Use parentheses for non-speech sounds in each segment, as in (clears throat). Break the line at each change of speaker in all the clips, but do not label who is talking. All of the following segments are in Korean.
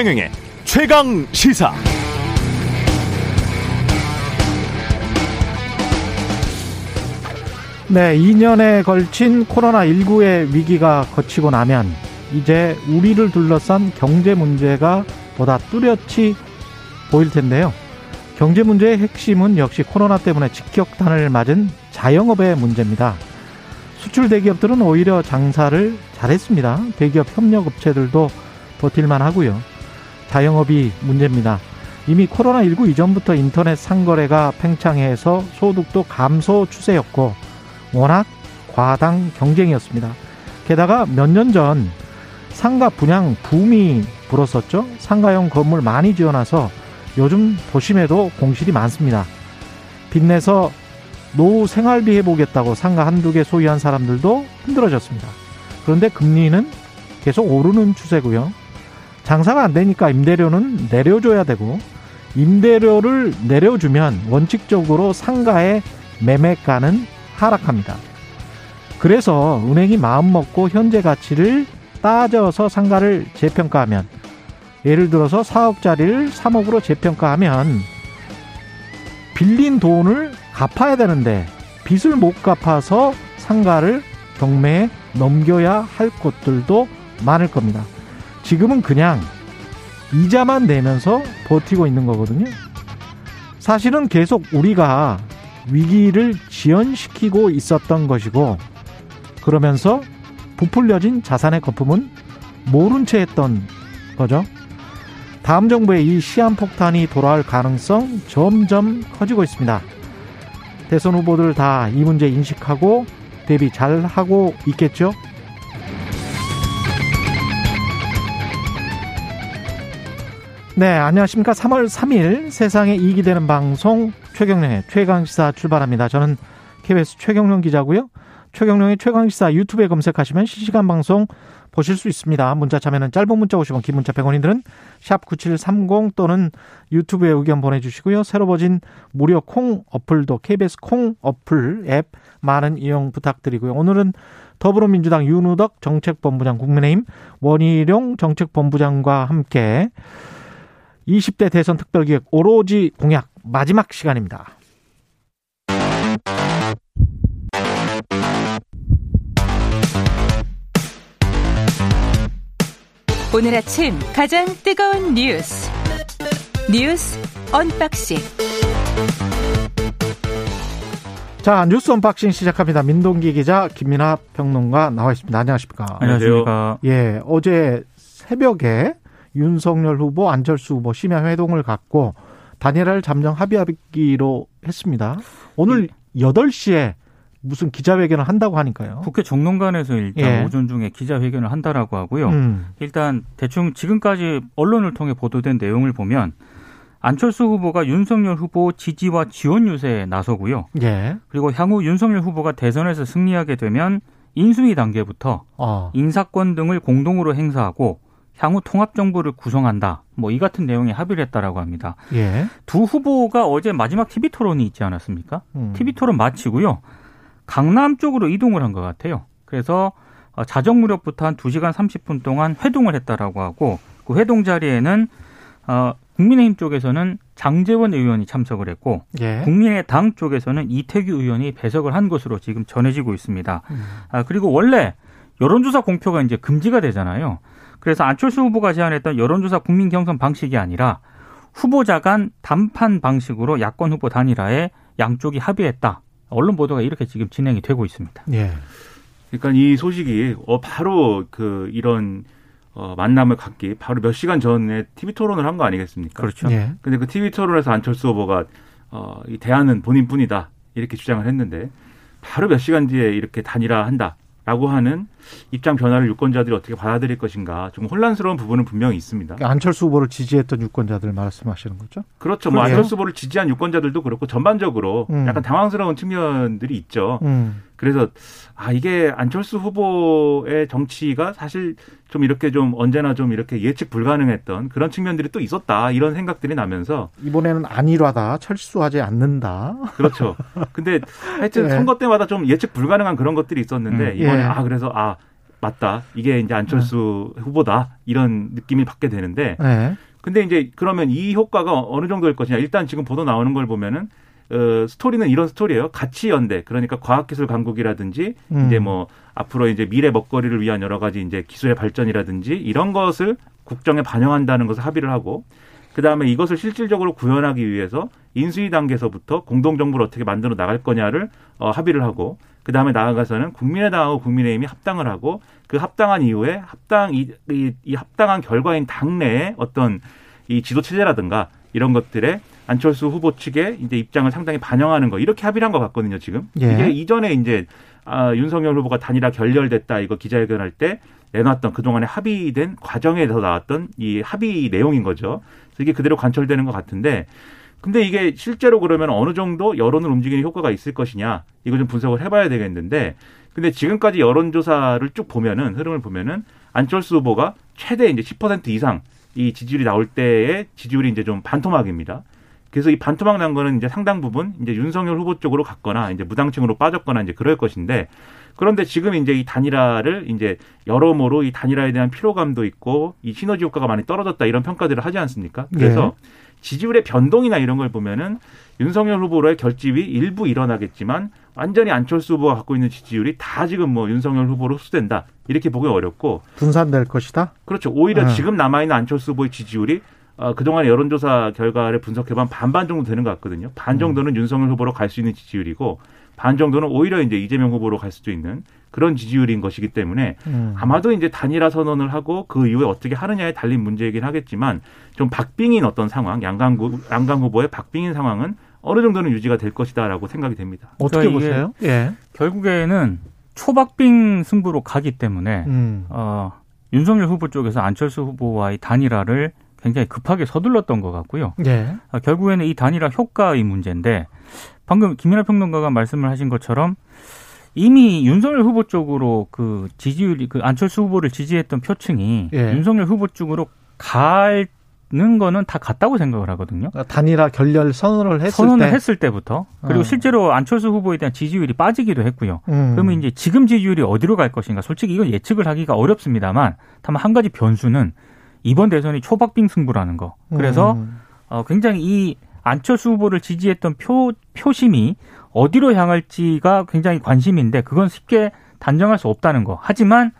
최경영의 최강 시사.
네, 2년에 걸친 코로나19의 위기가 거치고 나면 이제 우리를 둘러싼 경제 문제가 보다 뚜렷이 보일 텐데요. 경제 문제의 핵심은 역시 코로나 때문에 직격탄을 맞은 자영업의 문제입니다. 수출 대기업들은 오히려 장사를 잘했습니다. 대기업 협력업체들도 버틸만 하고요. 자영업이 문제입니다. 이미 코로나19 이전부터 인터넷 상거래가 팽창해서 소득도 감소 추세였고 워낙 과당 경쟁이었습니다. 게다가 몇 년 전 상가 분양 붐이 불었었죠. 상가형 건물 많이 지어놔서 요즘 도심에도 공실이 많습니다. 빚내서 노후 생활비 해보겠다고 상가 한두 개 소유한 사람들도 힘들어졌습니다. 그런데 금리는 계속 오르는 추세고요. 장사가 안 되니까 임대료는 내려줘야 되고 임대료를 내려주면 원칙적으로 상가의 매매가는 하락합니다. 그래서 은행이 마음먹고 현재 가치를 따져서 상가를 재평가하면 예를 들어서 4억짜리를 3억으로 재평가하면 빌린 돈을 갚아야 되는데 빚을 못 갚아서 상가를 경매에 넘겨야 할 곳들도 많을 겁니다. 지금은 그냥 이자만 내면서 버티고 있는 거거든요. 사실은 계속 우리가 위기를 지연시키고 있었던 것이고 그러면서 부풀려진 자산의 거품은 모른 채 했던 거죠. 다음 정부의 이 시한폭탄이 돌아올 가능성 점점 커지고 있습니다. 대선 후보들 다 이 문제 인식하고 대비 잘 하고 있겠죠? 네, 안녕하십니까. 3월 3일 세상에 이익이 되는 방송 최경령의 최강시사 출발합니다. 저는 KBS 최경령 기자고요. 최경령의 최강시사 유튜브에 검색하시면 실시간 방송 보실 수 있습니다. 문자 참여는 짧은 문자 50원, 긴 문자 100원이들은 샵 9730 또는 유튜브에 의견 보내주시고요. 새로 버진 무료 콩 어플도 KBS 콩 어플 앱 많은 이용 부탁드리고요. 오늘은 더불어민주당 윤우덕 정책본부장 국민의힘 원희룡 정책본부장과 함께 20대 대선 특별기획 오로지 공약 마지막 시간입니다.
오늘 아침 가장 뜨거운 뉴스 뉴스 unboxing
자 뉴스 unboxing 시작합니다. 민동기 기자 김민아 평론가 나와 있습니다. 안녕하십니까?
안녕하십니까?
예, 어제 새벽에 윤석열 후보, 안철수 후보 심야 회동을 갖고 단일화를 잠정 합의하기로 했습니다. 오늘 8시에 무슨 기자회견을 한다고 하니까요.
국회 정론관에서 일단
예.
오전 중에 기자회견을 한다라고 하고요.
음,
일단 대충 지금까지 언론을 통해 보도된 내용을 보면 안철수 후보가 윤석열 후보 지지와 지원 유세에 나서고요.
예.
그리고 향후 윤석열 후보가 대선에서 승리하게 되면 인수위 단계부터
어,
인사권 등을 공동으로 행사하고 향후 통합 정부를 구성한다. 뭐 이 같은 내용에 합의를 했다라고 합니다.
예.
두 후보가 어제 마지막 TV 토론이 있지 않았습니까?
음.
TV 토론 마치고요. 강남 쪽으로 이동을 한 것 같아요. 그래서 어, 자정 무렵부터 한 2시간 30분 동안 회동을 했다라고 하고 그 회동 자리에는 어, 국민의힘 쪽에서는 장재원 의원이 참석을 했고
예.
국민의당 쪽에서는 이태규 의원이 배석을 한 것으로 지금 전해지고 있습니다.
음.
아, 그리고 원래 여론조사 공표가 이제 금지가 되잖아요. 그래서 안철수 후보가 제안했던 여론조사 국민 경선 방식이 아니라 후보자 간 단판 방식으로 야권 후보 단일화에 양쪽이 합의했다. 언론 보도가 이렇게 지금 진행이 되고 있습니다.
예.
그러니까 이 소식이 어 바로 그 이런 어 만남을 갖기 바로 몇 시간 전에 TV 토론을 한 거 아니겠습니까?
그렇죠.
예.
근데 그 TV 토론에서 안철수 후보가 어이 대안은 본인뿐이다 이렇게 주장을 했는데 바로 몇 시간 뒤에 이렇게 단일화한다라고 하는 입장 변화를 유권자들이 어떻게 받아들일 것인가 좀 혼란스러운 부분은 분명히 있습니다.
그러니까 안철수 후보를 지지했던 유권자들 말씀하시는 거죠?
그렇죠. 뭐? 안철수 후보를 지지한 유권자들도 그렇고 전반적으로
음.
약간 당황스러운 측면들이 있죠.
음.
그래서 아 이게 안철수 후보의 정치가 사실 좀 이렇게 좀 언제나 좀 이렇게 예측 불가능했던 그런 측면들이 또 있었다 이런 생각들이 나면서
이번에는 안일하다. 철수하지 않는다.
그렇죠. 근데 하여튼 (laughs)
네.
선거 때마다 좀 예측 불가능한 그런 것들이 있었는데
음.
이번에
예.
아 그래서 아 맞다. 이게 이제 안철수
네.
후보다. 이런 느낌이 받게 되는데
네.
근데 이제 그러면 이 효과가 어느 정도일 것이냐. 일단 지금 보도 나오는 걸 보면은 어, 스토리는 이런 스토리예요. 가치 연대. 그러니까 과학기술 강국이라든지
음.
이제 뭐 앞으로 이제 미래 먹거리를 위한 여러 가지 이제 기술의 발전이라든지 이런 것을 국정에 반영한다는 것을 합의를 하고 그다음에 이것을 실질적으로 구현하기 위해서 인수위 단계에서부터 공동 정부를 어떻게 만들어 나갈 거냐를 어, 합의를 하고 그 다음에 나아가서는 국민의당하고 국민의힘이 합당을 하고 그 합당한 이후에 합당 이, 이, 이 합당한 결과인 당내에 어떤 이 지도 체제라든가 이런 것들에 안철수 후보 측의 이제 입장을 상당히 반영하는 거 이렇게 합의를 한 것 같거든요 지금
예.
이게 이전에 이제 아, 윤석열 후보가 단일화 결렬됐다 이거 기자회견할 때 내놨던 그동안에 합의된 과정에서 나왔던 이 합의 내용인 거죠. 그래서 이게 그대로 관철되는 것 같은데 근데 이게 실제로 그러면 어느 정도 여론을 움직이는 효과가 있을 것이냐 이거 좀 분석을 해봐야 되겠는데 근데 지금까지 여론조사를 쭉 보면은 흐름을 보면은 안철수 후보가 최대 이제 10% 이상 이 지지율이 나올 때의 지지율이 이제 좀 반토막입니다. 그래서 이 반토막 난 거는 이제 상당 부분 이제 윤석열 후보 쪽으로 갔거나 이제 무당층으로 빠졌거나 이제 그럴 것인데 그런데 지금 이제 이 단일화를 이제 여러모로 이 단일화에 대한 피로감도 있고 이 시너지 효과가 많이 떨어졌다 이런 평가들을 하지 않습니까? 그래서 지지율의 변동이나 이런 걸 보면은 윤석열 후보로의 결집이 일부 일어나겠지만 완전히 안철수 후보가 갖고 있는 지지율이 다 지금 뭐 윤석열 후보로 흡수된다 이렇게 보기 어렵고
분산될 것이다.
그렇죠. 오히려
네.
지금 남아 있는 안철수 후보의 지지율이 어, 그동안 여론조사 결과를 분석해보면 반반 정도 되는 것 같거든요. 반 정도는 윤석열 후보로 갈 수 있는 지지율이고 반 정도는 오히려 이제 이재명 후보로 갈 수도 있는 그런 지지율인 것이기 때문에
음.
아마도 이제 단일화 선언을 하고 그 이후에 어떻게 하느냐에 달린 문제이긴 하겠지만 좀 박빙인 어떤 상황, 양강, 구- 양강 후보의 박빙인 상황은 어느 정도는 유지가 될 것이다라고 생각이 됩니다.
어떻게
그러니까
보세요? 예.
결국에는 초박빙 승부로 가기 때문에
음.
어, 윤석열 후보 쪽에서 안철수 후보와의 단일화를 굉장히 급하게 서둘렀던 것 같고요.
예.
아, 결국에는 이 단일화 효과의 문제인데 방금 김민하 평론가가 말씀을 하신 것처럼 이미 윤석열 후보 쪽으로 그 지지율이 그 안철수 후보를 지지했던 표층이
예.
윤석열 후보 쪽으로 가는 거는 다 같다고 생각을 하거든요.
그러니까 단일화 결렬 선언을 했을
선언을
때
했을 때부터 그리고
어.
실제로 안철수 후보에 대한 지지율이 빠지기도 했고요.
음.
그러면 이제 지금 지지율이 어디로 갈 것인가? 솔직히 이건 예측을 하기가 어렵습니다만 다만 한 가지 변수는 이번 대선이 초박빙 승부라는 거. 그래서
음.
어, 굉장히 이 안철수 후보를 지지했던 표, 표심이 어디로 향할지가 굉장히 관심인데 그건 쉽게 단정할 수 없다는 거. 하지만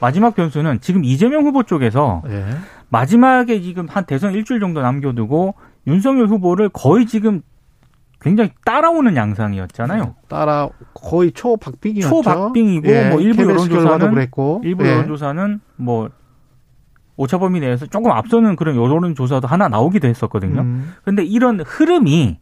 마지막 변수는 지금 이재명 후보 쪽에서
예.
마지막에 지금 한 대선 일주일 정도 남겨두고 윤석열 후보를 거의 지금 굉장히 따라오는 양상이었잖아요.
따라 거의 초박빙이었죠.
초박빙이고
예.
뭐 일부
결과도
여론조사는
그랬고
일부
예.
여론조사는 뭐 오차 범위 내에서 조금 앞서는 그런 여론 조사도 하나 나오기도 했었거든요.
음.
근데 이런 흐름이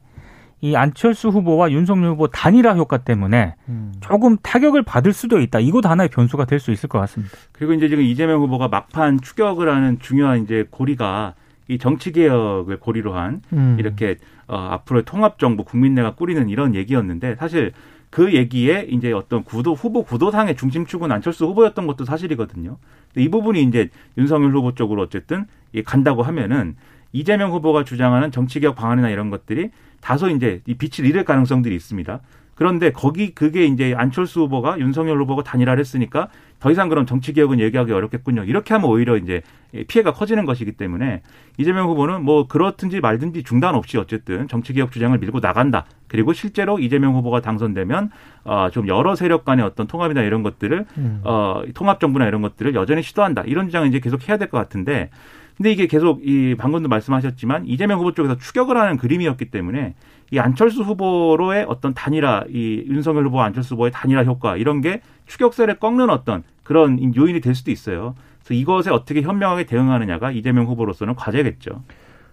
이 안철수 후보와 윤석열 후보 단일화 효과 때문에
음.
조금 타격을 받을 수도 있다. 이것도 하나의 변수가 될 수 있을 것 같습니다.
그리고 이제 지금 이재명 후보가 막판 추격을 하는 중요한 이제 고리가 이 정치 개혁을 고리로 한
음.
이렇게 어, 앞으로의 통합 정부 국민내가 꾸리는 이런 얘기였는데 사실 그 얘기에 이제 어떤 구도 후보 구도상의 중심축은 안철수 후보였던 것도 사실이거든요. 근데 이 부분이 이제 윤석열 후보 쪽으로 어쨌든 이 간다고 하면은 이재명 후보가 주장하는 정치개혁 방안이나 이런 것들이 다소 이제 이 빛을 잃을 가능성들이 있습니다. 그런데 거기 그게 이제 안철수 후보가 윤석열 후보가 단일화를 했으니까 더 이상 그럼 정치 개혁은 얘기하기 어렵겠군요. 이렇게 하면 오히려 이제 피해가 커지는 것이기 때문에 이재명 후보는 뭐 그렇든지 말든지 중단 없이 어쨌든 정치 개혁 주장을 밀고 나간다. 그리고 실제로 이재명 후보가 당선되면 어좀 여러 세력 간의 어떤 통합이나 이런 것들을
음.
어 통합 정부나 이런 것들을 여전히 시도한다. 이런 주장을 이제 계속 해야 될 것 같은데 근데 이게 계속 이 방금도 말씀하셨지만 이재명 후보 쪽에서 추격을 하는 그림이었기 때문에 이 안철수 후보로의 어떤 단일화, 이 윤석열 후보 안철수 후보의 단일화 효과 이런 게 추격세를 꺾는 어떤 그런 요인이 될 수도 있어요. 그래서 이것에 어떻게 현명하게 대응하느냐가 이재명 후보로서는 과제겠죠.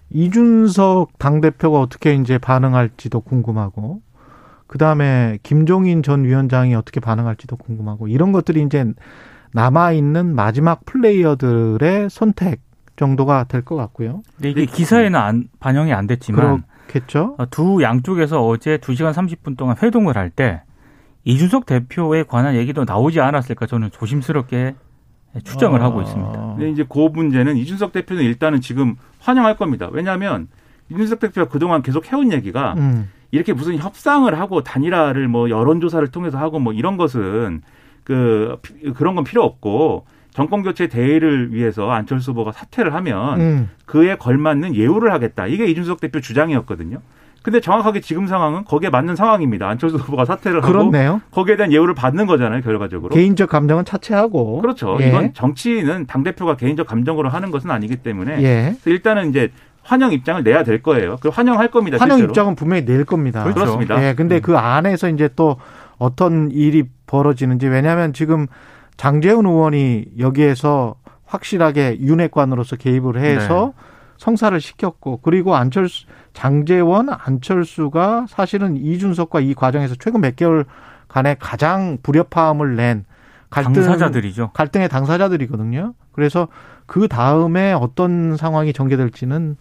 이준석 당대표가 어떻게 이제 반응할지도 궁금하고, 그 다음에 김종인 전 위원장이 어떻게 반응할지도 궁금하고, 이런 것들이 이제 남아 있는 마지막 플레이어들의 선택 정도가 될 것 같고요.
근데 이게 기사에는 안, 반영이 안 됐지만
그렇겠죠?
어, 두 양쪽에서 어제 2시간 30분 동안 회동을 할 때 이준석 대표에 관한 얘기도 나오지 않았을까 저는 조심스럽게 추정을
아.
하고 있습니다.
근데 이제 그 문제는 이준석 대표는 일단은 지금 환영할 겁니다. 왜냐하면 이준석 대표가 그동안 계속 해온 얘기가
음.
이렇게 무슨 협상을 하고 단일화를 뭐 여론조사를 통해서 하고 뭐 이런 것은 그 그런 건 필요 없고 정권 교체 대의를 위해서 안철수 후보가 사퇴를 하면
음.
그에 걸맞는 예우를 하겠다. 이게 이준석 대표 주장이었거든요. 근데 정확하게 지금 상황은 거기에 맞는 상황입니다. 안철수 후보가 사퇴를 하고
그렇네요.
거기에 대한 예우를 받는 거잖아요, 결과적으로.
개인적 감정은 차치하고.
그렇죠.
예.
이건 정치는 당 대표가 개인적 감정으로 하는 것은 아니기 때문에
예.
일단은 이제 환영 입장을 내야 될 거예요. 그 환영할 겁니다.
환영
실제로.
입장은 분명히 낼 겁니다.
그렇죠. 그렇습니다.
예, 근데 그 안에서 이제 또 어떤 일이 벌어지는지 왜냐하면 지금 장재훈 의원이 여기에서 확실하게 윤핵관으로서 개입을 해서
네.
성사를 시켰고 그리고 안철수 장재원 안철수가 사실은 이준석과 이 과정에서 최근 몇 개월 간에 가장 불협화음을 낸 갈등
당사자들이죠.
갈등의 당사자들이거든요. 그래서 그 다음에 어떤 상황이 전개될지는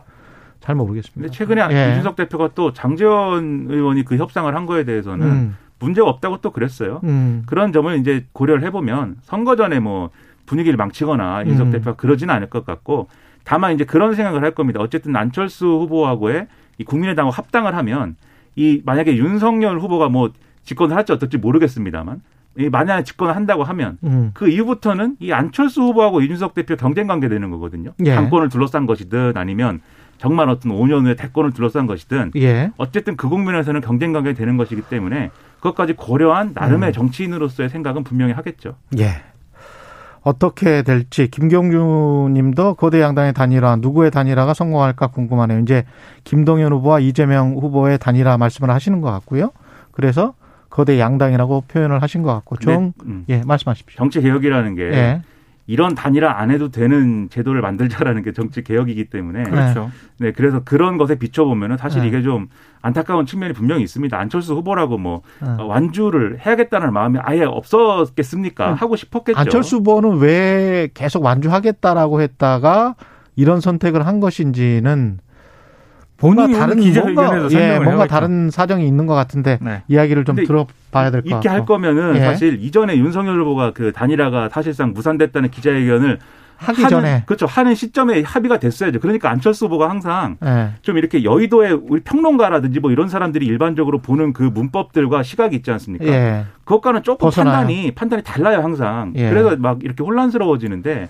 잘 모르겠습니다.
근데 최근에
예.
이준석 대표가 또 장재원 의원이 그 협상을 한 거에 대해서는
음,
문제가 없다고 또 그랬어요.
음,
그런 점을 이제 고려를 해보면 선거 전에 뭐 분위기를 망치거나 이준석
음.
대표가 그러지는 않을 것 같고 다만 이제 그런 생각을 할 겁니다. 어쨌든 안철수 후보하고의 이 국민의당과 합당을 하면 이 만약에 윤석열 후보가 뭐 집권을 할지 어떨지 모르겠습니다만 이 만약에 집권을 한다고 하면
음.
그 이후부터는 이 안철수 후보하고 이준석 대표 경쟁 관계 되는 거거든요.
예.
당권을 둘러싼 것이든 아니면 정말 어떤 5년 후에 대권을 둘러싼 것이든
예.
어쨌든 그 국면에서는 경쟁 관계가 되는 것이기 때문에 그것까지 고려한 나름의
음.
정치인으로서의 생각은 분명히 하겠죠.
예. 어떻게 될지 김경주 님도 거대 양당의 단일화 누구의 단일화가 성공할까 궁금하네요. 이제 김동연 후보와 이재명 후보의 단일화 말씀을 하시는 것 같고요. 그래서 거대 양당이라고 표현을 하신 것 같고 좀
근데, 음,
예, 말씀하십시오.
정치 개혁이라는 게
예.
이런 단일화 안 해도 되는 제도를 만들자라는 게 정치 개혁이기 때문에
그렇죠.
네 그래서 그런 것에 비춰보면은 사실
네.
이게 좀 안타까운 측면이 분명히 있습니다. 안철수 후보라고 뭐
어.
어, 완주를 해야겠다는 마음이 아예 없었겠습니까?
음.
하고 싶었겠죠.
안철수 후보는 왜 계속 완주하겠다라고 했다가 이런 선택을 한 것인지는 뭔가
본인이
다른 뭔가 예, 뭔가. 다른 사정이 있는 것 같은데
네.
이야기를 좀 들어봐야 될 것 같고.
이렇게 할 거면은
예.
사실 이전에 윤석열 후보가 그 단일화가 사실상 무산됐다는 기자회견을
하기
하는,
전에
그렇죠 하는 시점에 합의가 됐어야죠. 그러니까 안철수 후보가 항상
예.
좀 이렇게 여의도의 우리 평론가라든지 뭐 이런 사람들이 일반적으로 보는 그 문법들과 시각이 있지 않습니까?
예.
그것과는 조금
벗어나요.
판단이 판단이 달라요 항상.
예.
그래서 막 이렇게 혼란스러워지는데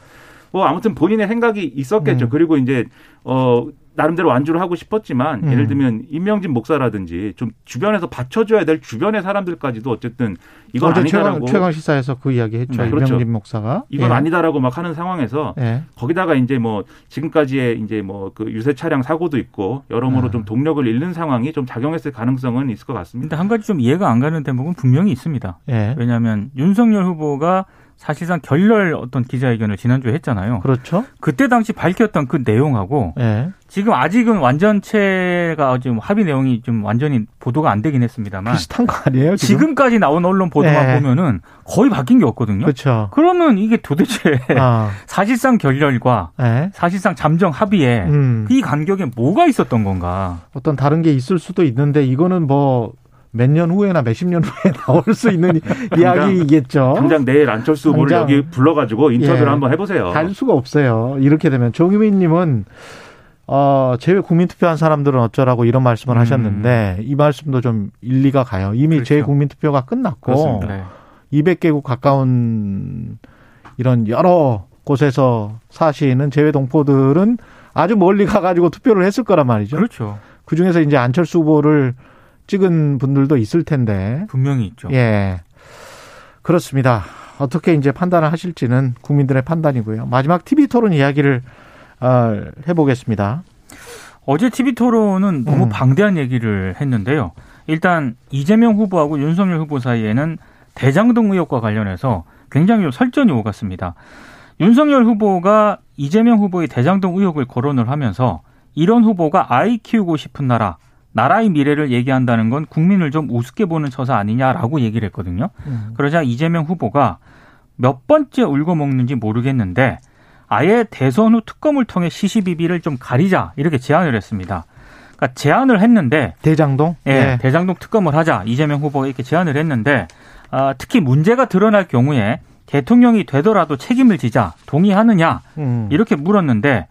뭐 아무튼 본인의 생각이 있었겠죠.
음.
그리고 이제 어 나름대로 완주를 하고 싶었지만
음.
예를 들면 임명진 목사라든지 좀 주변에서 받쳐줘야 될 주변의 사람들까지도 어쨌든 이건
어제
아니다라고
최강, 최강 시사에서 그 이야기 했죠.
네, 그렇죠.
목사가.
이건
예.
아니다라고 막 하는 상황에서
예.
거기다가 이제 뭐 지금까지의 이제 뭐 그 유세 차량 사고도 있고 여러모로
아.
좀 동력을 잃는 상황이 좀 작용했을 가능성은 있을 것 같습니다.
근데 한 가지 좀 이해가 안 가는 대목은 분명히 있습니다.
예.
왜냐하면 윤석열 후보가 사실상 결렬 어떤 기자회견을 지난주에 했잖아요.
그렇죠.
그때 당시 밝혔던 그 내용하고
예.
지금 아직은 완전체가 지금 합의 내용이 좀 완전히 보도가 안 되긴 했습니다만
비슷한 거 아니에요? 지금?
까지 나온 언론 보도만
네.
보면은 거의 바뀐 게 없거든요.
그렇죠.
그러면 이게 도대체
아. (laughs)
사실상 결렬과
예.
사실상 잠정 합의에
음.
이 간격에 뭐가 있었던 건가?
어떤 다른 게 있을 수도 있는데 이거는 뭐 몇 년 후에나 몇십 년 후에 (laughs) 나올 수 있는 이야기겠죠.
당장 내일 안철수 후보를
당장.
여기 불러가지고 인터뷰를
예.
한번 해보세요.
할 수가 없어요. 이렇게 되면 조규민님은 어, 제외 국민투표한 사람들은 어쩌라고 이런 말씀을
음.
하셨는데 이 말씀도 좀 일리가 가요. 이미
그렇죠.
제 국민투표가 끝났고.
네.
200개국 가까운 이런 여러 곳에서 사시는 제외 동포들은 아주 멀리 가가지고 투표를 했을 거란 말이죠.
그렇죠.
그 중에서 이제 안철수 후보를 찍은 분들도 있을 텐데,
분명히 있죠.
예. 그렇습니다. 어떻게 이제 판단을 하실지는 국민들의 판단이고요. 마지막 TV 토론 이야기를 어, 해보겠습니다.
어제 TV 토론은 너무
음.
방대한 얘기를 했는데요. 일단 이재명 후보하고 윤석열 후보 사이에는 대장동 의혹과 관련해서 굉장히 좀 설전이 오갔습니다. 윤석열 후보가 이재명 후보의 대장동 의혹을 거론을 하면서 이런 후보가 아이 키우고 싶은 나라, 나라의 미래를 얘기한다는 건 국민을 좀 우습게 보는 처사 아니냐라고 얘기를 했거든요.
음.
그러자 이재명 후보가 몇 번째 울고 먹는지 모르겠는데 아예 대선 후 특검을 통해 시시비비를 좀 가리자 이렇게 제안을 했습니다. 그러니까 제안을 했는데
대장동?
예, 대장동 특검을 하자 이재명 후보가 이렇게 제안을 했는데 아, 특히 문제가 드러날 경우에 대통령이 되더라도 책임을 지자 동의하느냐
음.
이렇게 물었는데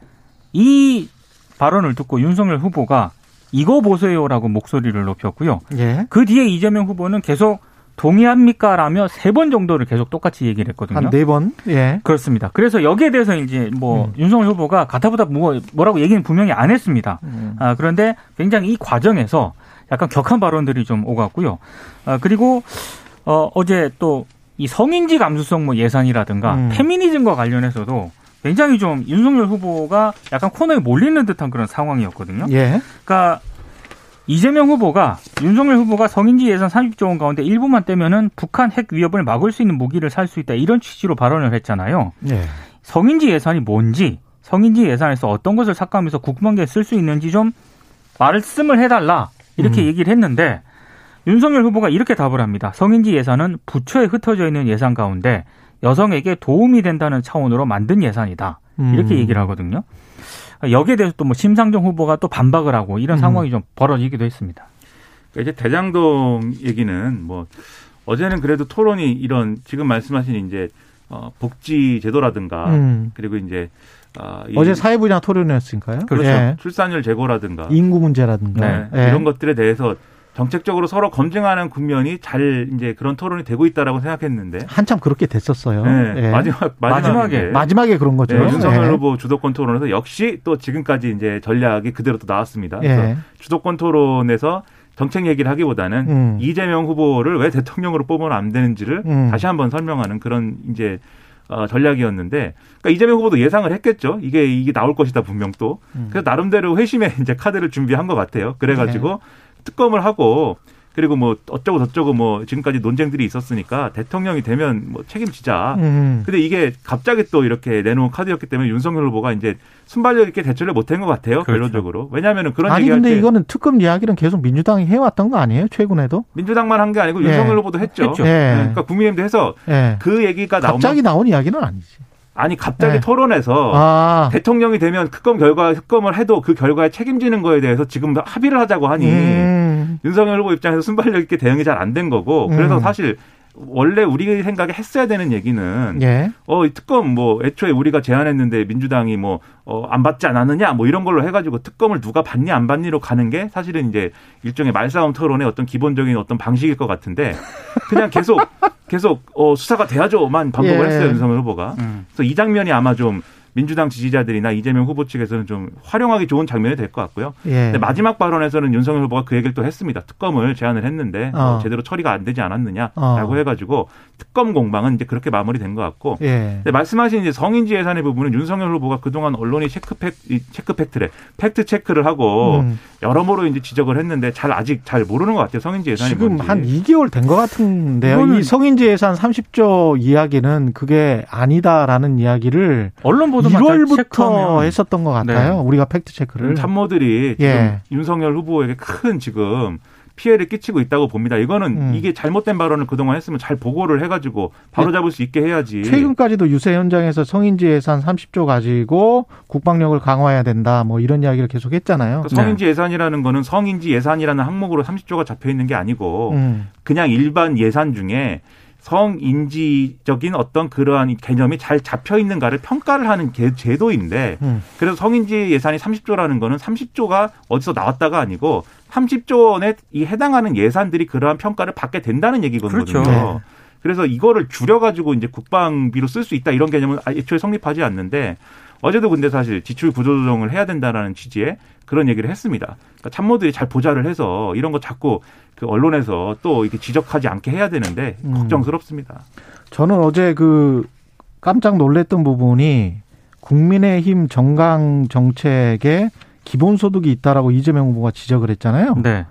이 발언을 듣고 윤석열 후보가 이거 보세요라고 목소리를 높였고요.
예.
그 뒤에 이재명 후보는 계속 동의합니까 라며 세 번 정도를 계속 똑같이 얘기를 했거든요.
한 네 번. 예.
그렇습니다. 그래서 여기에 대해서 이제 뭐
음.
윤석열 후보가 가타부타 뭐, 뭐라고 얘기는 분명히 안 했습니다.
음.
아, 그런데 굉장히 이 과정에서 약간 격한 발언들이 좀 오갔고요. 아, 그리고 어, 어제 또 이 성인지 감수성 뭐 예산이라든가
음.
페미니즘과 관련해서도 굉장히 좀 윤석열 후보가 약간 코너에 몰리는 듯한 그런 상황이었거든요.
예.
그러니까 이재명 후보가 윤석열 후보가 성인지 예산 30조 원 가운데 일부만 떼면은 북한 핵 위협을 막을 수 있는 무기를 살 수 있다 이런 취지로 발언을 했잖아요.
예.
성인지 예산이 뭔지 성인지 예산에서 어떤 것을 삭감해서 국방계에 쓸 수 있는지 좀 말씀을 해달라 이렇게
음.
얘기를 했는데 윤석열 후보가 이렇게 답을 합니다. 성인지 예산은 부처에 흩어져 있는 예산 가운데 여성에게 도움이 된다는 차원으로 만든 예산이다. 이렇게
음.
얘기를 하거든요. 여기에 대해서 또 뭐 심상정 후보가 또 반박을 하고 이런
음.
상황이 좀 벌어지기도 했습니다.
그러니까 이제 대장동 얘기는 뭐 어제는 그래도 토론이 이런 지금 말씀하신 이제 어, 복지 제도라든가
음.
그리고 이제 아, 이
어제 사회 분야 토론이었으니까요.
그렇죠.
예.
출산율 제고라든가
인구 문제라든가.
네,
예.
이런 것들에 대해서 정책적으로 서로 검증하는 국면이 잘 이제 그런 토론이 되고 있다라고 생각했는데
한참 그렇게 됐었어요.
네,
예.
마지막
마지막에.
마지막에
마지막에 그런 거죠.
네, 윤석열
예.
후보 주도권 토론에서 역시 또 지금까지 이제 전략이 그대로 또 나왔습니다. 그래서
예.
주도권 토론에서 정책 얘기를 하기보다는
음.
이재명 후보를 왜 대통령으로 뽑으면 안 되는지를
음.
다시 한번 설명하는 그런 이제 어, 전략이었는데 그러니까 이재명 후보도 예상을 했겠죠. 이게 이게 나올 것이다 분명 또.
음.
그래서 나름대로 회심의 (laughs) 이제 카드를 준비한 것 같아요. 그래가지고
네.
특검을 하고 그리고 뭐 어쩌고 저쩌고 뭐 지금까지 논쟁들이 있었으니까 대통령이 되면 뭐 책임지자.
음.
근데 이게 갑자기 또 이렇게 내놓은 카드였기 때문에 윤석열 후보가 이제 순발력 있게 대처를 못한 것 같아요.
그렇죠.
결론적으로. 왜냐하면 그런
아니
얘기할
근데
때
이거는 특검 이야기는 계속 민주당이 해왔던 거 아니에요? 최근에도?
민주당만 한 게 아니고
예.
윤석열 후보도 했죠.
했죠.
예.
네, 그러니까 국민의힘도 해서
예.
그 얘기가 나오면
갑자기 나온 이야기는 아니지.
아니 갑자기
네.
토론에서
아.
대통령이 되면 특검 결과 특검을 해도 그 결과에 책임지는 거에 대해서 지금 합의를 하자고 하니
음.
윤석열 후보 입장에서 순발력 있게 대응이 잘 안 된 거고 그래서
음.
사실 원래 우리 생각에 했어야 되는 얘기는
예.
어, 이 특검 뭐 애초에 우리가 제안했는데 민주당이 뭐 어, 안 받지 않았느냐 뭐 이런 걸로 해가지고 특검을 누가 받니 안 받니로 가는 게 사실은 이제 일종의 말싸움 토론의 어떤 기본적인 어떤 방식일 것 같은데 그냥 계속 계속 어, 수사가 돼야죠만 반복을
예.
했어요 윤석열 후보가.
음.
그래서 이 장면이 아마 좀 민주당 지지자들이나 이재명 후보 측에서는 좀 활용하기 좋은 장면이 될 것 같고요.
예.
마지막 발언에서는 윤석열 후보가 그 얘기를 또 했습니다. 특검을 제안을 했는데 어,
어.
제대로 처리가 안 되지 않았느냐라고
어.
해가지고 특검 공방은 이제 그렇게 마무리된 것 같고
예.
말씀하신 이제 성인지 예산의 부분은 윤석열 후보가 그동안 언론이 체크팩, 이 체크 팩트래, 팩트 체크를 하고
음.
여러모로 이제 지적을 했는데 잘 아직 잘 모르는 것 같아요. 성인지 예산이
지금
뭔지.
한 2개월 된 것 같은데요.
이
성인지 예산 30조 이야기는 그게 아니다라는 이야기를
언론 보도 만잘
1월부터
체크하면
했었던 것 같아요.
네.
우리가 팩트 체크를.
참모들이
예.
지금 윤석열 후보에게 큰 지금 피해를 끼치고 있다고 봅니다. 이거는
음.
이게 잘못된 발언을 그동안 했으면 잘 보고를 해가지고 바로 잡을 수 있게 해야지.
최근까지도 유세 현장에서 성인지 예산 30조 가지고 국방력을 강화해야 된다. 뭐 이런 이야기를 계속 했잖아요.
그러니까 성인지 예산이라는 거는 성인지 예산이라는 항목으로 30조가 잡혀 있는 게 아니고
음.
그냥 일반 예산 중에 성인지적인 어떤 그러한 개념이 잘 잡혀 있는가를 평가를 하는 게 제도인데
음.
그래서 성인지 예산이 30조라는 거는 30조가 어디서 나왔다가 아니고 30조 원에 이 해당하는 예산들이 그러한 평가를 받게 된다는 얘기거든요.
그렇죠.
네.
그래서 이거를 줄여가지고 이제 국방비로 쓸 수 있다 이런 개념은 애초에 성립하지 않는데 어제도 근데 사실 지출 구조 조정을 해야 된다라는 취지의 그런 얘기를 했습니다. 그러니까 참모들이 잘 보좌를 해서 이런 거 자꾸 그 언론에서 또 이렇게 지적하지 않게 해야 되는데
음.
걱정스럽습니다.
저는 어제 그 깜짝 놀랐던 부분이 국민의힘 정강 정책에 기본소득이 있다라고 이재명 후보가 지적을 했잖아요.
네.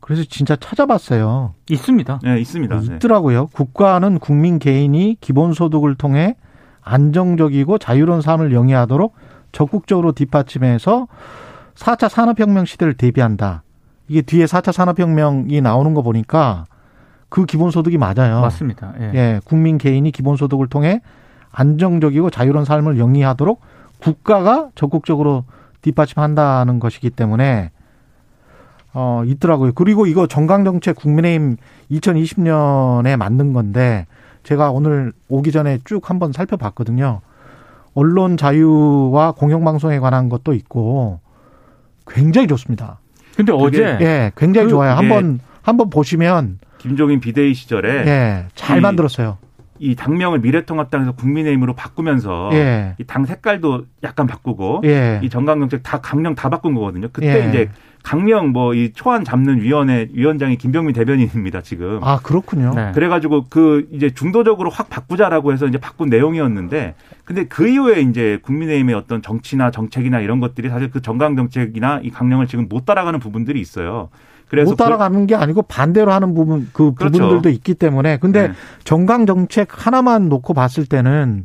그래서 진짜 찾아봤어요.
있습니다.
네, 있습니다. 네.
있더라고요. 국가는 국민 개인이 기본소득을 통해 안정적이고 자유로운 삶을 영위하도록 적극적으로 뒷받침해서 4차 산업혁명 시대를 대비한다. 이게 뒤에 4차 산업혁명이 나오는 거 보니까 그 기본소득이 맞아요.
맞습니다. 예.
예, 국민 개인이 기본소득을 통해 안정적이고 자유로운 삶을 영위하도록 국가가 적극적으로 뒷받침한다는 것이기 때문에 어 있더라고요. 그리고 이거 정강정책 국민의힘 2020년에 만든 건데 제가 오늘 오기 전에 쭉 한번 살펴봤거든요. 언론 자유와 공영방송에 관한 것도 있고 굉장히 좋습니다.
근데 어제
예, 굉장히
그-
좋아요. 한번 한번 보시면
김종인 비대위 시절에
예, 잘
이-
만들었어요.
이 당명을 미래통합당에서 국민의힘으로 바꾸면서
예.
이당 색깔도 약간 바꾸고
예.
이 정강정책 다 강령 다 바꾼 거거든요. 그때
예.
이제 강령 뭐 이 초안 잡는 위원회 위원장이 김병민 대변인입니다 지금.
아, 그렇군요.
네.
그래가지고 그 이제 중도적으로 확 바꾸자라고 해서 이제 바꾼 내용이었는데 근데 그 이후에 이제 국민의힘의 어떤 정치나 정책이나 이런 것들이 사실 그 정강 정책이나 이 강령을 지금 못 따라가는 부분들이 있어요. 그래서
못 따라가는 게 아니고 반대로 하는 부분 그
그렇죠.
부분들도 있기 때문에 근데
네.
정강 정책 하나만 놓고 봤을 때는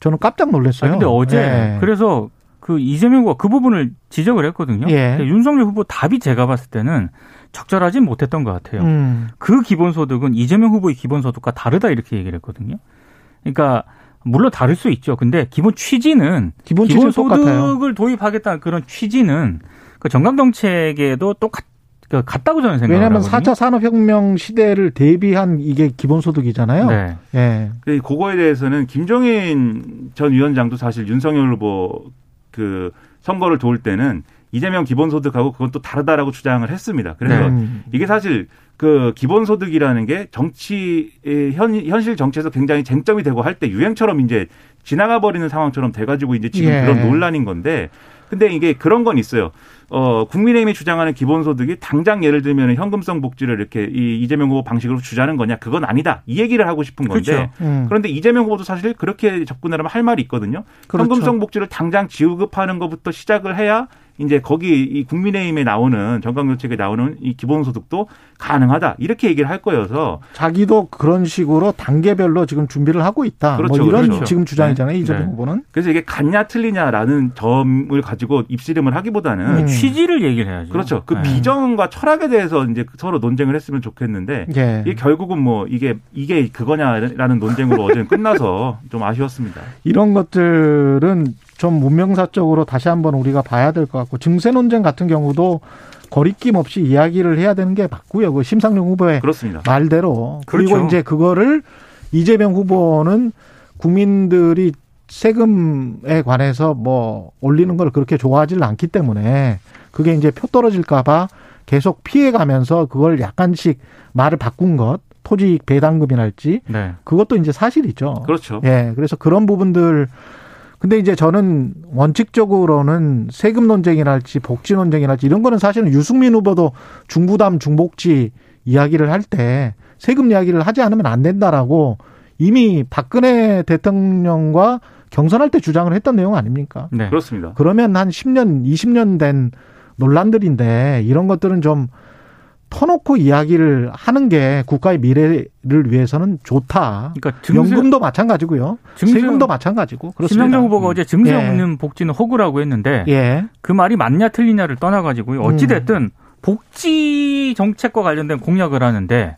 저는 깜짝 놀랐어요.
아, 근데 어제
예.
그래서 그 이재명 후보가 그 부분을 지적을 했거든요.
예.
윤석열 후보 답이 제가 봤을 때는 적절하진 못했던 것 같아요.
음,
그 기본소득은 이재명 후보의 기본소득과 다르다 이렇게 얘기를 했거든요. 그러니까 물론 다를 수 있죠. 근데 기본 취지는
기본 취지는 똑같아요.
기본소득을 도입하겠다는 그런 취지는 그 정강 정책에도 똑같 그 같다고 저는 생각을
왜냐하면
하거든요.
4차 산업혁명 시대를 대비한 이게 기본소득이잖아요.
네.
예.
그 그거에 대해서는 김종인 전 위원장도 사실 윤석열 후보 그 선거를 도울 때는 이재명 기본소득하고 그건 또 다르다라고 주장을 했습니다. 그래서
음.
이게 사실 그 기본소득이라는 게 정치 현 현실 정치에서 굉장히 쟁점이 되고 할 때 유행처럼 이제 지나가 버리는 상황처럼 돼가지고 이제 지금
예.
그런 논란인 건데 근데 이게 그런 건 있어요. 어 국민의힘이 주장하는 기본소득이 당장 예를 들면 현금성 복지를 이렇게 이 이재명 후보 방식으로 주자는 거냐 그건 아니다 이 얘기를 하고 싶은 건데
그렇죠.
음.
그런데 이재명 후보도 사실 그렇게 접근하면 할 말이 있거든요.
그렇죠.
현금성 복지를 당장 지급하는 것부터 시작을 해야 이제 거기 이 국민의힘에 나오는 정강정책에 나오는 이 기본소득도 가능하다 이렇게 얘기를 할 거여서
자기도 그런 식으로 단계별로 지금 준비를 하고 있다.
그렇죠,
뭐 이런
그렇죠.
지금 주장이잖아요. 이재명
네.
후보는.
그래서 이게 같냐 틀리냐라는 점을 가지고 입씨름을 하기보다는
음.
취지를 얘기를 해야죠.
그렇죠. 그
네.
비전과 철학에 대해서 이제 서로 논쟁을 했으면 좋겠는데
예.
이게 결국은 뭐 이게 이게 그거냐라는 논쟁으로 어제는 끝나서 좀 아쉬웠습니다.
이런 것들은 좀 문명사적으로 다시 한번 우리가 봐야 될 것 같고 증세 논쟁 같은 경우도 거리낌 없이 이야기를 해야 되는 게 맞고요. 그 심상정 후보의
그렇습니다.
말대로 그리고
그렇죠.
이제 그거를 이재명 후보는 국민들이 세금에 관해서 뭐 올리는 걸 그렇게 좋아하지를 않기 때문에 그게 이제 표 떨어질까봐 계속 피해가면서 그걸 약간씩 말을 바꾼 것 토지 배당금이랄지
네.
그것도 이제 사실이죠.
그렇죠.
예, 그래서 그런 부분들 근데 이제 저는 원칙적으로는 세금 논쟁이랄지 복지 논쟁이랄지 이런 거는 사실은 유승민 후보도 중부담 중복지 이야기를 할 때 세금 이야기를 하지 않으면 안 된다라고 이미 박근혜 대통령과 경선할 때 주장을 했던 내용 아닙니까?
네.
그렇습니다.
그러면 한 10년, 20년 된 논란들인데 이런 것들은 좀 터놓고 이야기를 하는 게 국가의 미래를 위해서는 좋다.
그러니까 증세,
연금도 마찬가지고요.
증세-
세금도 마찬가지고. 그렇습니다.
심상정 후보가 어제 증세
예.
없는 복지는 허구라고 했는데
예.
그 말이 맞냐 틀리냐를 떠나가지고요.
음.
어찌 됐든 복지 정책과 관련된 공약을 하는데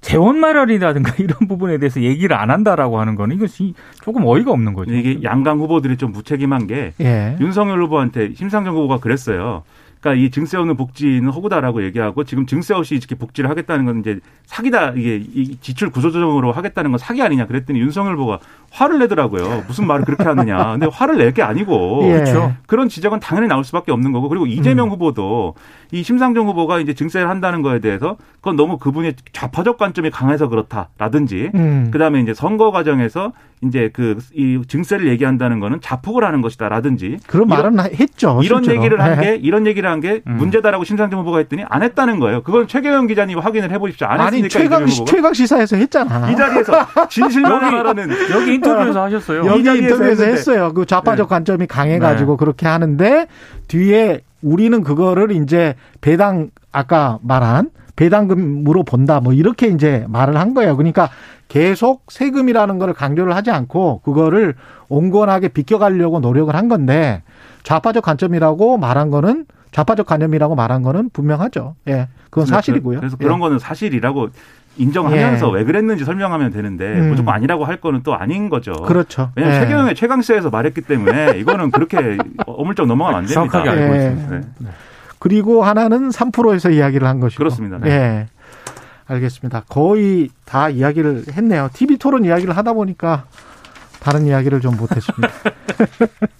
재원 마련이라든가 (laughs) 이런 부분에 대해서 얘기를 안 한다라고 하는 거는 이것이 조금 어이가 없는 거죠.
이게 양강 후보들이 좀 무책임한 게
예.
윤석열 후보한테 심상정 후보가 그랬어요. 그러니까 이 증세 없는 복지는 허구다라고 얘기하고 지금 증세 없이 이렇게 복지를 하겠다는 건 이제 사기다 이게 이 지출 구조조정으로 하겠다는 건 사기 아니냐 그랬더니 윤석열 후보가 화를 내더라고요. 무슨 말을 그렇게 하느냐. 근데 화를 낼 게 아니고
예.
그렇죠.
그런 지적은 당연히 나올 수밖에 없는 거고 그리고 이재명
음.
후보도 이 심상정 후보가 이제 증세를 한다는 거에 대해서 그건 너무 그분의 좌파적 관점이 강해서 그렇다라든지
음.
그다음에 이제 선거 과정에서 이제 그 이 증세를 얘기한다는 거는 자폭을 하는 것이다라든지
그런
이런-
말은 했죠.
이런
실제로.
얘기를 한
예.
게 이런 얘기를 한게
음.
문제다라고 심상정 후보가 했더니 안 했다는 거예요. 그건 최경영 기자님 확인을 해보십시오. 안
아니
했으니까
최강 최강 시사에서 했잖아.
이 자리에서 진실만 하라는
여기 인터뷰에서 하셨어요.
이
여기
자리에서
인터뷰에서
했는데.
했어요. 그 좌파적
네.
관점이 강해가지고 그렇게 하는데 뒤에 우리는 그거를 이제 배당 아까 말한 배당금으로 본다 뭐 이렇게 이제 말을 한 거예요. 그러니까 계속 세금이라는 거를 강조를 하지 않고 그거를 온건하게 비껴가려고 노력을 한 건데 좌파적 관점이라고 말한 거는 좌파적 관념이라고 말한 거는 분명하죠. 예. 그건 사실이고요.
그래서
예.
그런 거는 사실이라고 인정하면서
예.
왜 그랬는지 설명하면 되는데
음.
무조건 아니라고 할 거는 또 아닌 거죠.
그렇죠.
왜냐하면
예.
최경영의 최강시사에서 말했기 때문에 이거는 그렇게 (laughs) 어물쩍 넘어가면 안 됩니다.
정확하게
알고
네.
있습니다. 그리고 하나는 3%에서 이야기를 한 것이고.
그렇습니다. 네.
예. 알겠습니다. 거의 다 이야기를 했네요. TV 토론 이야기를 하다 보니까 다른 이야기를 좀 못했습니다. (laughs)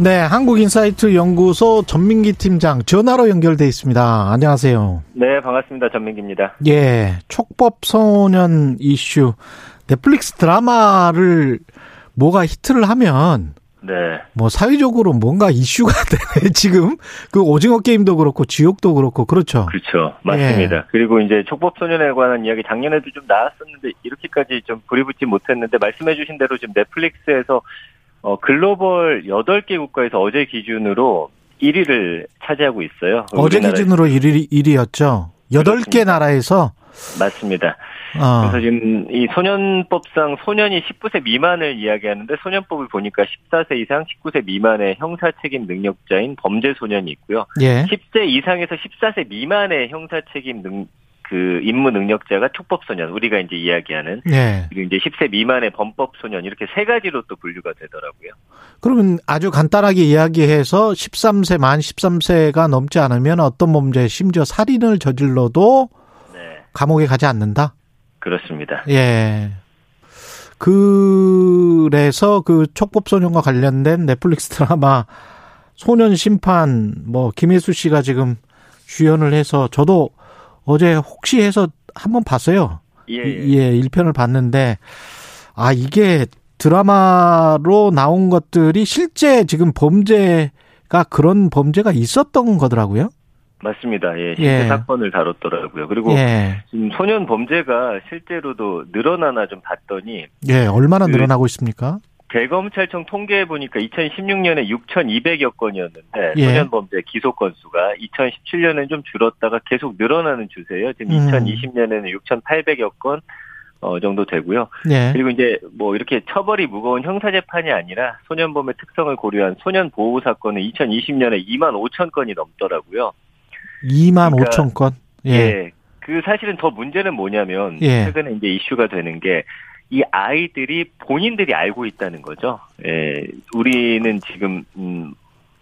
네, 한국인사이트 연구소 전민기 팀장 전화로 연결돼 있습니다. 안녕하세요.
네, 반갑습니다. 전민기입니다.
예, 촉법 소년 이슈 넷플릭스 드라마를 뭐가 히트를 하면
네.
뭐 사회적으로 뭔가 이슈가 (laughs) 되네 지금 그 오징어 게임도 그렇고 지옥도 그렇고 그렇죠.
그렇죠. 맞습니다.
예.
그리고 이제 촉법 소년에 관한 이야기 작년에도 좀 나왔었는데 이렇게까지 좀 불이 붙지 못했는데 말씀해 주신 대로 지금 넷플릭스에서 어, 글로벌 8개 국가에서 어제 기준으로 1위를 차지하고 있어요.
어제
우리나라에서.
기준으로 1위, 1위였죠. 8개
그렇습니다.
나라에서
맞습니다.
어,
그래서 지금 이 소년법상 소년이 19세 미만을 이야기하는데 소년법을 보니까 14세 이상 19세 미만의 형사 책임 능력자인 범죄 소년이 있고요.
예.
10세 이상에서 14세 미만의 형사 책임 능, 그 임무 능력자가 촉법 소년, 우리가 이제 이야기하는
예.
그리고 이제 10세 미만의 범법 소년 이렇게 세 가지로 또 분류가 되더라고요.
그러면 아주 간단하게 이야기해서 13세 만 13세가 넘지 않으면 어떤 범죄 심지어 살인을 저질러도
네,
감옥에 가지 않는다.
그렇습니다.
예. 그래서 그 촉법 소년과 관련된 넷플릭스 (laughs) 드라마 소년 심판 뭐 김혜수 씨가 지금 주연을 해서 저도 어제 혹시 해서 한번 봤어요.
예,
예, 1편을 봤는데 아 이게 드라마로 나온 것들이 실제 지금 범죄가 그런 범죄가 있었던 거더라고요.
맞습니다. 예, 실제
예.
사건을 다뤘더라고요. 그리고
예.
지금 소년 범죄가 실제로도 늘어나나 좀 봤더니
예, 얼마나
그-
늘어나고 있습니까?
대검찰청 통계해 보니까 2016년에 6,200여 건이었는데
예.
소년 범죄 기소 건수가 2017년에는 좀 줄었다가 계속 늘어나는 추세예요. 지금
음.
2020년에는 6,800여 건 어, 정도 되고요.
예.
그리고 이제 뭐 이렇게 처벌이 무거운 형사 재판이 아니라 소년범의 특성을 고려한 소년 보호 사건은 2020년에 2만 5천 건이 넘더라고요.
2만
그러니까-
5천 건. 예.
예. 그 사실은 더 문제는 뭐냐면
예.
최근에 이제 이슈가 되는 게 이 아이들이 본인들이 알고 있다는 거죠. 예. 우리는 지금 음,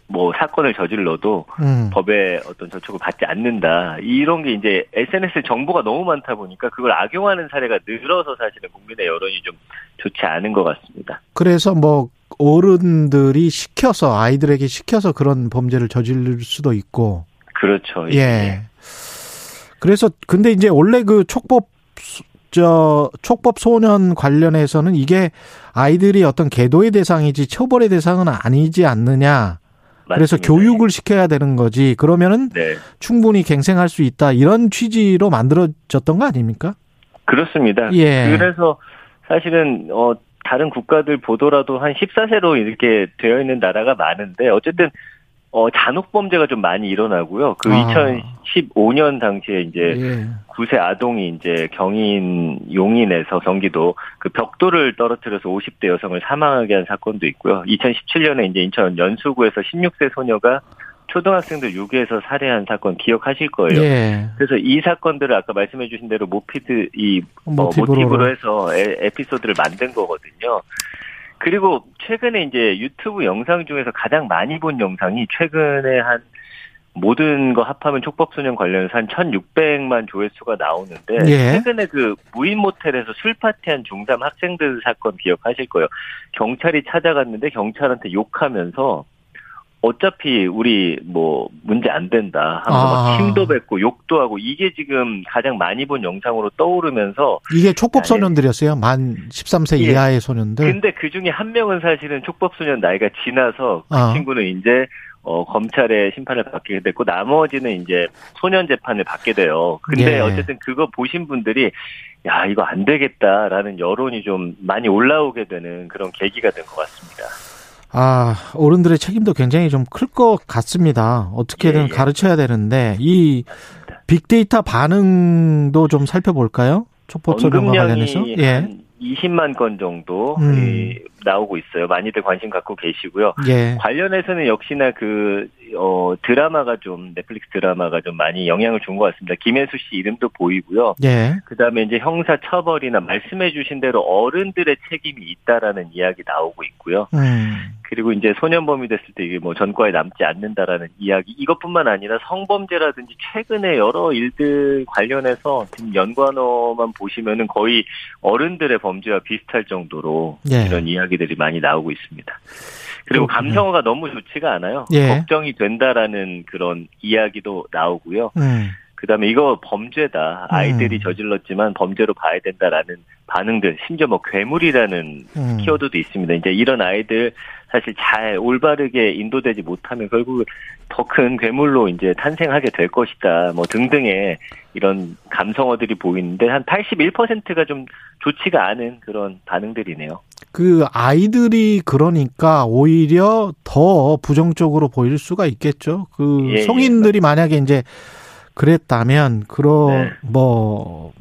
뭐 사건을 저질러도
음.
법의 어떤 저촉을 받지 않는다. 이런 게 이제 SNS 정보가 너무 많다 보니까 그걸 악용하는 사례가 늘어서 사실은 국민의 여론이 좀 좋지 않은 것 같습니다.
그래서 뭐 어른들이 시켜서 아이들에게 시켜서 그런 범죄를 저지를 수도 있고.
그렇죠.
예. 그래서 근데 이제 원래 그 촉법 수- 저 촉법 소년 관련해서는 이게 아이들이 어떤 계도의 대상이지 처벌의 대상은 아니지 않느냐. 그래서
맞습니다.
교육을 시켜야 되는 거지. 그러면은
네.
충분히 갱생할 수 있다. 이런 취지로 만들어졌던 거 아닙니까?
그렇습니다.
예.
그래서 사실은 어 다른 국가들 보더라도 한 14세로 이렇게 되어 있는 나라가 많은데 어쨌든 어 잔혹 범죄가 좀 많이 일어나고요. 그
아.
2015년 당시에 이제
예.
9세 아동이 이제 경인 용인에서 경기도 그 벽돌을 떨어뜨려서 50대 여성을 사망하게 한 사건도 있고요. 2017년에 이제 인천 연수구에서 16세 소녀가 초등학생들 유괴해서 살해한 사건 기억하실 거예요.
예.
그래서 이 사건들을 아까 말씀해 주신 대로 모피드 이뭐
모티브로.
모티브로 해서 에, 에피소드를 만든 거거든요. 그리고 최근에 이제 유튜브 영상 중에서 가장 많이 본 영상이 최근에 한 모든 거 합하면 촉법소년 관련해서 한 1,600만 조회수가 나오는데
예.
최근에 그 무인 모텔에서 술 파티한 중3 학생들 사건 기억하실 거예요. 경찰이 찾아갔는데 경찰한테 욕하면서 어차피 우리 뭐 문제 안 된다 하면서
아.
막 힘도 뱉고 욕도 하고 이게 지금 가장 많이 본 영상으로 떠오르면서
이게 촉법 소년들이었어요. 만 13세
예.
이하의 소년들.
근데 그 중에 한 명은 사실은 촉법 소년 나이가 지나서 그
어.
친구는 이제 어, 검찰의 심판을 받게 됐고 나머지는 이제 소년 재판을 받게 돼요. 근데
예.
어쨌든 그거 보신 분들이 야 이거 안 되겠다라는 여론이 좀 많이 올라오게 되는 그런 계기가 된 것 같습니다.
아, 어른들의 책임도 굉장히 좀 클 것 같습니다. 어떻게든
예, 예.
가르쳐야 되는데 이 빅데이터 반응도 좀 살펴볼까요? 촉법 소년과 관련해서. 예.
한 20만 건 정도
음.
이, 나오고 있어요. 많이들 관심 갖고 계시고요.
예.
관련해서는 역시나 그, 어, 드라마가 좀 넷플릭스 드라마가 좀 많이 영향을 준 것 같습니다. 김혜수 씨 이름도 보이고요.
예.
그다음에 이제 형사 처벌이나 말씀해 주신 대로 어른들의 책임이 있다라는 이야기 나오고 있고요.
음.
그리고 이제 소년범이 됐을 때 이게 뭐 전과에 남지 않는다라는 이야기 이것뿐만 아니라 성범죄라든지 최근에 여러 일들 관련해서 지금 연관어만 보시면은 거의 어른들의 범죄와 비슷할 정도로
예.
이런 이야기들이 많이 나오고 있습니다. 그리고. 감성어가 너무 좋지가 않아요.
예.
걱정이 된다라는 그런 이야기도 나오고요.
음.
그다음에 이거 범죄다. 아이들이
음.
저질렀지만 범죄로 봐야 된다라는 반응들, 심지어 뭐 괴물이라는
음.
키워드도 있습니다. 이제 이런 아이들 사실 잘 올바르게 인도되지 못하면 결국 더 큰 괴물로 이제 탄생하게 될 것이다. 뭐 등등의 이런 감성어들이 보이는데 한 81%가 좀 좋지가 않은 그런 반응들이네요.
그 아이들이 그러니까 오히려 더 부정적으로 보일 수가 있겠죠. 그
예, 예.
성인들이 만약에 이제 그랬다면 그러
네.
뭐뭐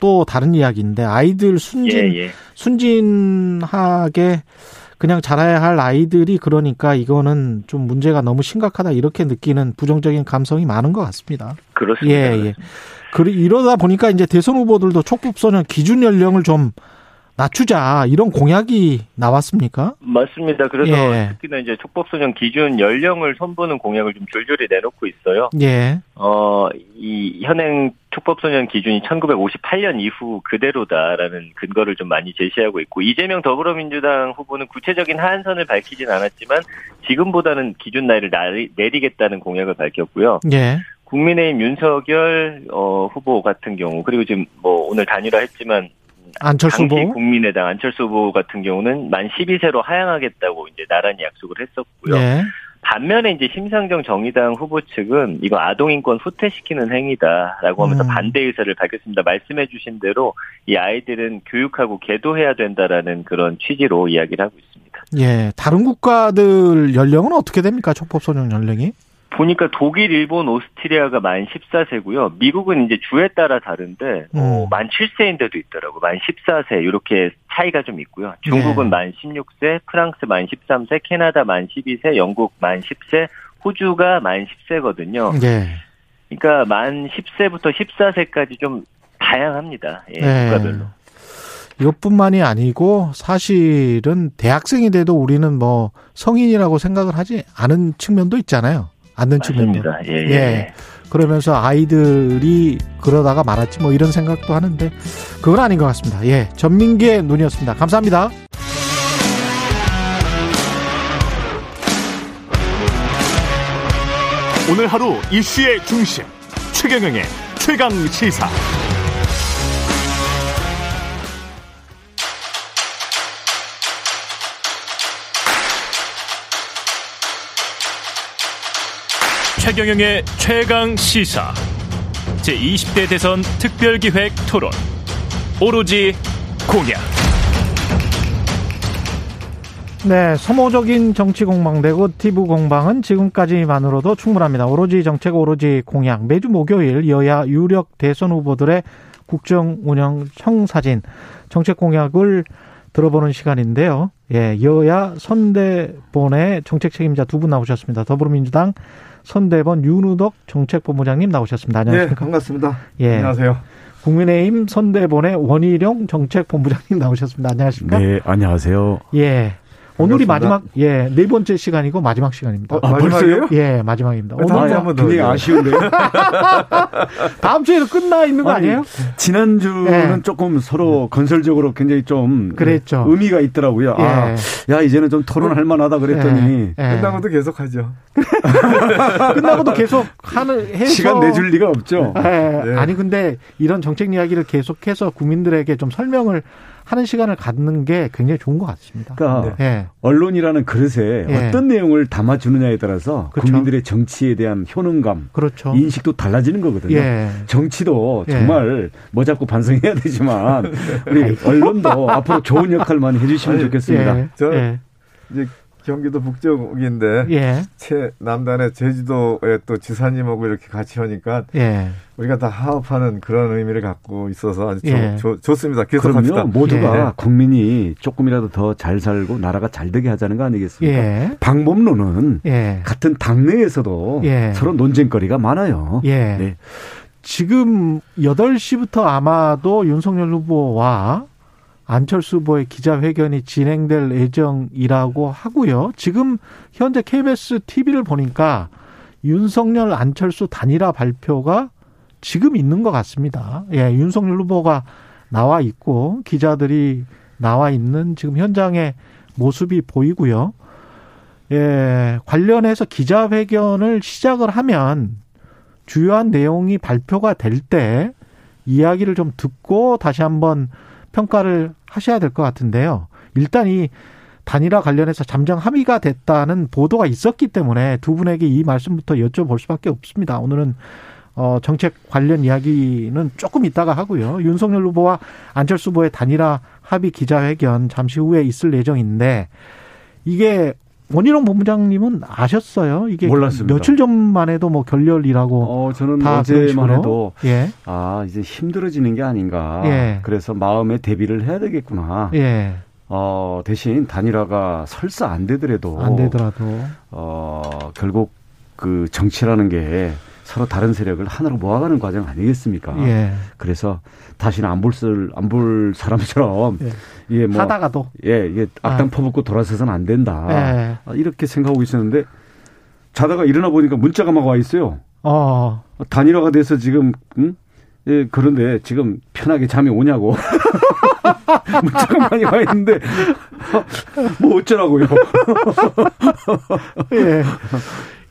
또 다른 이야기인데 아이들 순진
예, 예.
순진하게 그냥 자라야 할 아이들이 그러니까 이거는 좀 문제가 너무 심각하다 이렇게 느끼는 부정적인 감성이 많은 것 같습니다.
그렇습니다.
예, 예. 그 이러다 보니까 이제 대선 후보들도 촉법소년 기준 연령을 좀 낮추자 이런 공약이 나왔습니까?
맞습니다. 그래서
예.
특히나 이제 촉법소년 기준 연령을 선보는 공약을 좀 줄줄이 내놓고 있어요.
예.
어, 이 현행 촉법소년 기준이 1958년 이후 그대로다라는 근거를 좀 많이 제시하고 있고 이재명 더불어민주당 후보는 구체적인 하한선을 밝히진 않았지만 지금보다는 기준 나이를 내리겠다는 공약을 밝혔고요.
예.
국민의힘 윤석열 어, 후보 같은 경우 그리고 지금 뭐 오늘 단일화했지만
안철수
당시
후보.
국민의당 안철수 후보 같은 경우는 만 12세로 하향하겠다고 이제 나란히 약속을 했었고요.
예.
반면에 이제 심상정 정의당 후보 측은 이거 아동인권 후퇴시키는 행위다라고 하면서
음.
반대 의사를 밝혔습니다. 말씀해 주신 대로 이 아이들은 교육하고 계도해야 된다라는 그런 취지로 이야기를 하고 있습니다.
예. 다른 국가들 연령은 어떻게 됩니까? 촉법소년 연령이?
보니까 독일, 일본, 오스트리아가 만 14세고요. 미국은 이제 주에 따라 다른데 어,
음.
만 7세인데도 있더라고. 만 14세 이렇게 차이가 좀 있고요. 중국은
네.
만 16세, 프랑스 만 13세, 캐나다 만 12세, 영국 만 10세, 호주가 만 10세거든요.
예.
그러니까 만 10세부터 14세까지 좀 다양합니다. 예,
네.
국가별로.
이것뿐만이 아니고 사실은 대학생이 돼도 우리는 뭐 성인이라고 생각을 하지 않은 측면도 있잖아요. 않는 측면도.
맞습니다. 예,
예.
예.
그러면서 아이들이 그러다가 말았지 뭐 이런 생각도 하는데 그건 아닌 것 같습니다. 예. 전민기의 눈이었습니다. 감사합니다.
오늘 하루 이슈의 중심 최경영의 최강 시사. 최경영의 최강 시사. 제 20대 대선 특별기획 토론. 오로지 공약.
네, 소모적인 정치 공방되고 티브 공방은 지금까지만으로도 충분합니다. 오로지 정책, 오로지 공약. 매주 목요일 여야 유력 대선 후보들의 국정 운영 청사진 정책 공약을 들어보는 시간인데요. 예, 여야 선대본의 정책 책임자 두 분 나오셨습니다. 더불어민주당 선대본 윤우덕 정책본부장님 나오셨습니다.
네,
안녕하십니까?
반갑습니다.
예.
안녕하세요.
국민의힘 선대본의 원희룡 정책본부장님 나오셨습니다. 안녕하십니까?
네, 안녕하세요.
예. 오늘이
반갑습니다.
마지막, 예, 네 번째 시간이고 마지막 시간입니다.
어,
아,
마지막이에요?
예, 마지막입니다.
다음
오늘
한번 더.
굉장히. 아쉬운데요. (laughs)
다음 주에도 끝나 있는 거
아니,
아니에요?
지난 주는
네.
조금 서로 건설적으로 굉장히 좀
그랬죠.
의미가 있더라고요. 아,
예.
야, 이제는 좀 토론할 만하다 그랬더니
예.
끝나고도 계속 하죠. (laughs)
끝나고도 계속 하는 해서
시간 내줄 리가 없죠.
예.
네.
아니 근데 이런 정책 이야기를 계속해서 국민들에게 좀 설명을 하는 시간을 갖는 게 굉장히 좋은 것 같습니다.
그러니까
예.
언론이라는 그릇에
예.
어떤 내용을 담아주느냐에 따라서
그렇죠.
국민들의 정치에 대한 효능감,
그렇죠.
인식도 달라지는 거거든요.
예.
정치도
예.
정말 뭐 자꾸 반성해야 되지만 (laughs) 우리 언론도 앞으로 좋은 역할만 해주시면 좋겠습니다.
예.
저-
예.
이제 경기도 북쪽인데
예.
채 남단의 제주도에 또 지사님하고 이렇게 같이 하니까
예.
우리가 다 하업하는 그런 의미를 갖고 있어서 아주
예.
좋, 좋, 습니다
그럼요.
계속합시다.
모두가
예.
국민이 조금이라도 더 잘 살고 나라가 잘 되게 하자는 거 아니겠습니까?
예.
방법론은
예.
같은 당내에서도
예.
서로 논쟁거리가 많아요.
예.
네.
지금 8시부터 아마도 윤석열 후보와 안철수 후보의 기자회견이 진행될 예정이라고 하고요. 지금 현재 KBS TV를 보니까 윤석열 안철수 단일화 발표가 지금 있는 것 같습니다. 예, 윤석열 후보가 나와 있고 기자들이 나와 있는 지금 현장의 모습이 보이고요. 예, 관련해서 기자회견을 시작을 하면 주요한 내용이 발표가 될 때 이야기를 좀 듣고 다시 한번 평가를 하셔야 될 것 같은데요. 일단 이 단일화 관련해서 잠정 합의가 됐다는 보도가 있었기 때문에 두 분에게 이 말씀부터 여쭤볼 수밖에 없습니다. 오늘은 어 정책 관련 이야기는 조금 이따가 하고요. 윤석열 후보와 안철수 후보의 단일화 합의 기자회견 잠시 후에 있을 예정인데 이게 원희룡 본부장님은 아셨어요? 이게
몰랐습니다.
며칠 전만 해도 뭐 결렬이라고
어, 저는 어제만. 해도
예.
아, 이제 힘들어지는 게 아닌가.
예.
그래서 마음의 대비를 해야 되겠구나.
예.
어, 대신 단일화가 설사 안 되더라도
안 되더라도
어, 결국 그 정치라는 게 서로 다른 세력을 하나로 모아가는 과정 아니겠습니까?
예.
그래서 다시는 안 볼안볼 사람처럼
예.
이게 뭐
하다가도
예, 이게 악당 퍼붓고 돌아서서는 안 된다.
예.
아, 이렇게 생각하고 있었는데 자다가 일어나 보니까 문자가 막 와 있어요.
어.
단일화가 돼서 지금 응? 예, 그런데 지금 편하게 잠이 오냐고 (laughs) 문자가 많이 와 있는데 뭐 어쩌라고요? (laughs)
예.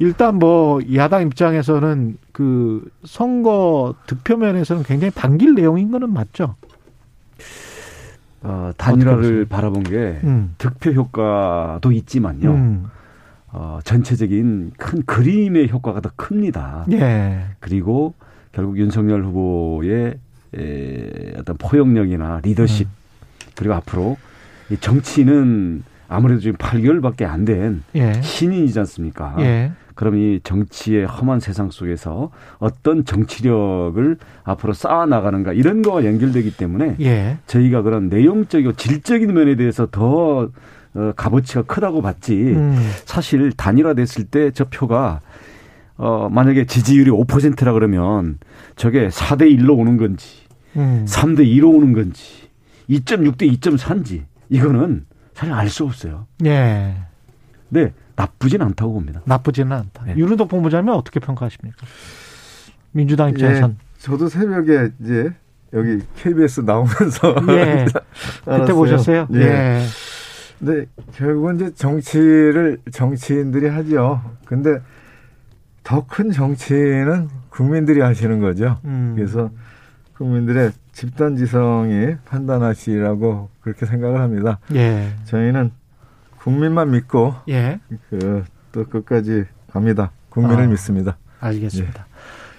일단 뭐 야당 입장에서는 그 선거 득표면에서는 굉장히 반길 내용인 거는 맞죠.
어, 단일화를? 바라본 게
음.
득표 효과도 있지만요.
음.
어, 전체적인 큰 그림의 효과가 더 큽니다.
예.
그리고 결국 윤석열 후보의 에, 어떤 포용력이나 리더십
음.
그리고 앞으로 이 정치는 아무래도 지금 8개월밖에 안된
예.
신인이지 않습니까?
예.
그럼 이 정치의 험한 세상 속에서 어떤 정치력을 앞으로 쌓아 나가는가 이런 거와 연결되기 때문에
예.
저희가 그런 내용적이고 질적인 면에 대해서 더 어, 값어치가 크다고 봤지.
음.
사실 단일화됐을 때 저 표가 어 만약에 지지율이 5%라 그러면 저게 4대 1로 오는 건지
음.
3대 2로 오는 건지 2.6대 2.4인지 이거는 사실 알 수 없어요.
예.
근데 나쁘진 않다고 봅니다.
나쁘지는 않다.
네.
윤은덕 본부장님 어떻게 평가하십니까? 민주당 입장에선
저도 새벽에 이제 여기 KBS 나오면서
예. (laughs) 그때. 보셨어요?
예.
예.
근데 결국은 이제 정치를 정치인들이 하죠. 근데 더 큰 정치는 국민들이 하시는 거죠.
음.
그래서 국민들의 집단 지성이 판단하시라고 그렇게 생각을 합니다.
예.
저희는 국민만 믿고
예.
그 또 끝까지 갑니다. 국민을
아.
믿습니다.
알겠습니다.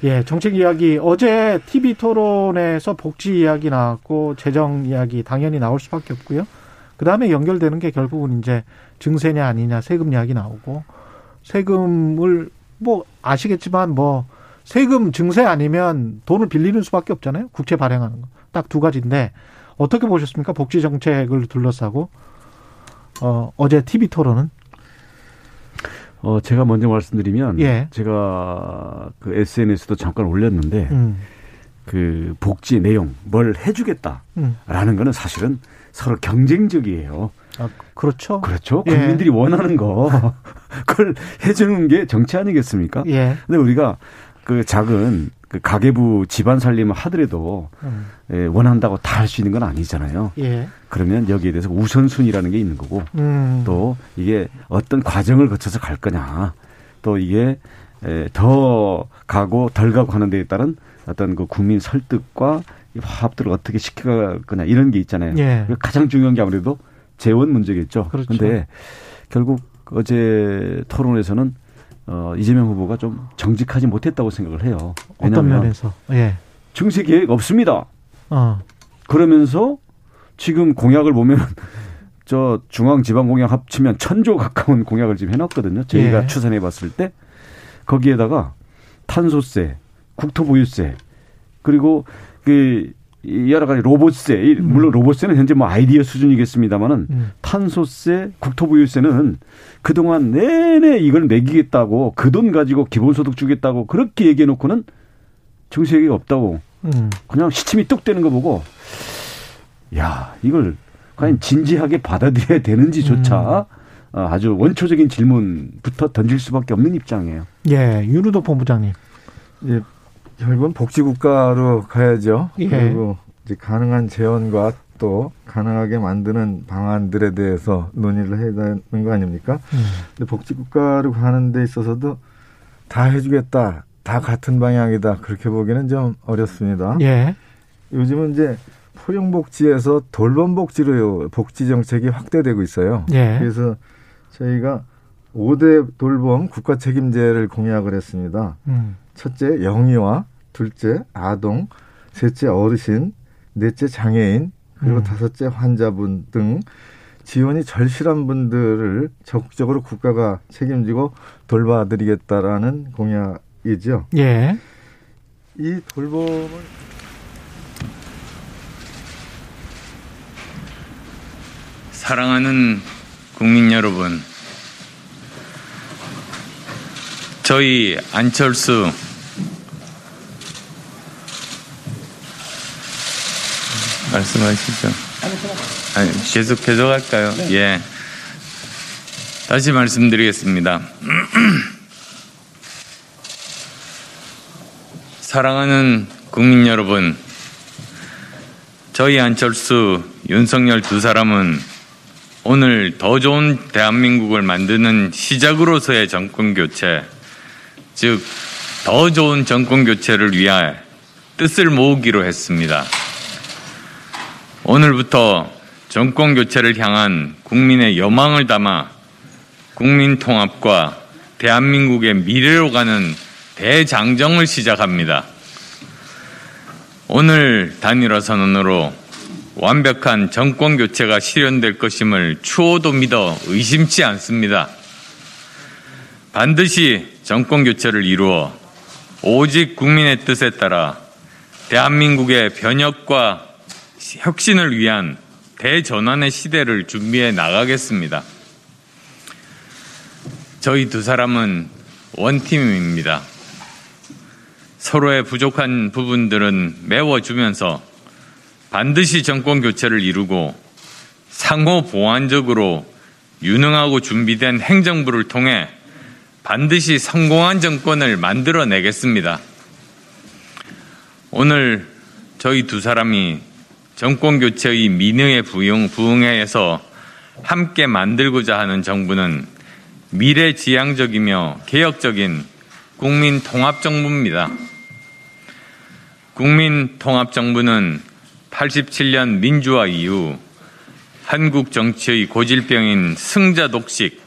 예, 정책 이야기 어제 TV 토론에서 복지 이야기 나왔고 재정 이야기 당연히 나올 수밖에 없고요. 그 다음에 연결되는 게 결국은 이제 증세냐 아니냐 세금 이야기 나오고 세금을 뭐 아시겠지만 뭐 세금 증세 아니면 돈을 빌리는 수밖에 없잖아요. 국채 발행하는 거. 딱 두 가지인데 어떻게 보셨습니까? 복지 정책을 둘러싸고 어 어제 TV 토론은
어 제가 먼저 말씀드리면
예.
제가 그 SNS도 잠깐 올렸는데
음,
그 복지 내용 뭘 해주겠다라는
음.
거는 사실은 서로 경쟁적이에요.
아, 그렇죠.
그렇죠.
예.
국민들이 원하는 거 (laughs) 그걸 해주는 게 정치 아니겠습니까?
예.
근데 우리가 그 작은 그 가계부 집안 살림을 하더라도
음,
예, 원한다고 다 할 수 있는 건 아니잖아요.
예.
그러면 여기에 대해서 우선순위라는 게 있는 거고
음.
또 이게 어떤 과정을 거쳐서 갈 거냐 또 이게 에, 더 가고 덜 가고 하는 데에 따른 어떤 그 국민 설득과 이 화합들을 어떻게 시켜갈 거냐 이런 게 있잖아요.
예.
가장 중요한 게 아무래도 재원 문제겠죠.
그렇죠.
그런데 결국 어제 토론에서는 어, 이재명 후보가 좀 정직하지 못했다고 생각을 해요.
어떤 면에서? 예.
증세 계획 없습니다.
어.
그러면서 지금 공약을 보면 (laughs) 저 중앙지방공약 합치면 천조 가까운 공약을 지금 해놨거든요. 저희가
예.
추산해봤을 때 거기에다가 탄소세, 국토보유세 그리고 그 여러 가지 로봇세 이 물론 로봇세는 현재 뭐 아이디어 수준이겠습니다만은
음.
탄소세, 국토보유세는 그동안 내내 이걸 매기겠다고 그 돈 가지고 기본소득 주겠다고 그렇게 얘기해 놓고는 정책이 없다고
음.
그냥 시침이 뚝 되는 거 보고 야 이걸 과연 진지하게 받아들여야 되는지조차 어, 아주 원초적인 질문부터 던질 수밖에 없는 입장이에요.
예, 윤우도 본부장님.
예, 결국은 복지국가로 가야죠.
예.
그리고 이제 가능한 재원과 또 가능하게 만드는 방안들에 대해서 논의를 해야 되는 거 아닙니까?
음.
근데 복지국가로 가는 데 있어서도 다 해주겠다, 다 같은 방향이다 그렇게 보기는 좀 어렵습니다.
예.
요즘은 이제 포용복지에서 돌봄복지로 복지 정책이 확대되고 있어요.
예.
그래서 저희가 5대 돌봄 국가 책임제를 공약을 했습니다.
음.
첫째 영유아, 둘째 아동, 셋째 어르신, 넷째 장애인, 그리고
음.
다섯째 환자분 등 지원이 절실한 분들을 적극적으로 국가가 책임지고 돌봐드리겠다라는 공약이죠.
예.
이 돌봄을
사랑하는 국민 여러분, 저희 안철수 말씀하시죠. 아니, 계속 계속 할까요? 예. 다시 말씀드리겠습니다. (clears throat) 사랑하는 국민 여러분, 저희 안철수, 윤석열 두 사람은 오늘 더 좋은 대한민국을 만드는 시작으로서의 정권 교체, 즉, 더 좋은 정권 교체를 위해 뜻을 모으기로 했습니다. 오늘부터 정권 교체를 향한 국민의 여망을 담아 국민 통합과 대한민국의 미래로 가는 대장정을 시작합니다. 오늘 단일화 선언으로 완벽한 정권 교체가 실현될 것임을 추호도 믿어 의심치 않습니다. 반드시 정권 교체를 이루어 오직 국민의 뜻에 따라 대한민국의 변혁과 혁신을 위한 대전환의 시대를 준비해 나가겠습니다. 저희 두 사람은 원팀입니다. 서로의 부족한 부분들은 메워주면서 반드시 정권 교체를 이루고 상호 보완적으로 유능하고 준비된 행정부를 통해 반드시 성공한 정권을 만들어내겠습니다. 오늘 저희 두 사람이 정권 교체의 민의에 부응, 부응해서 함께 만들고자 하는 정부는 미래지향적이며 개혁적인 국민 통합정부입니다. 국민 통합정부는 87년 민주화 이후 한국 정치의 고질병인 승자 독식,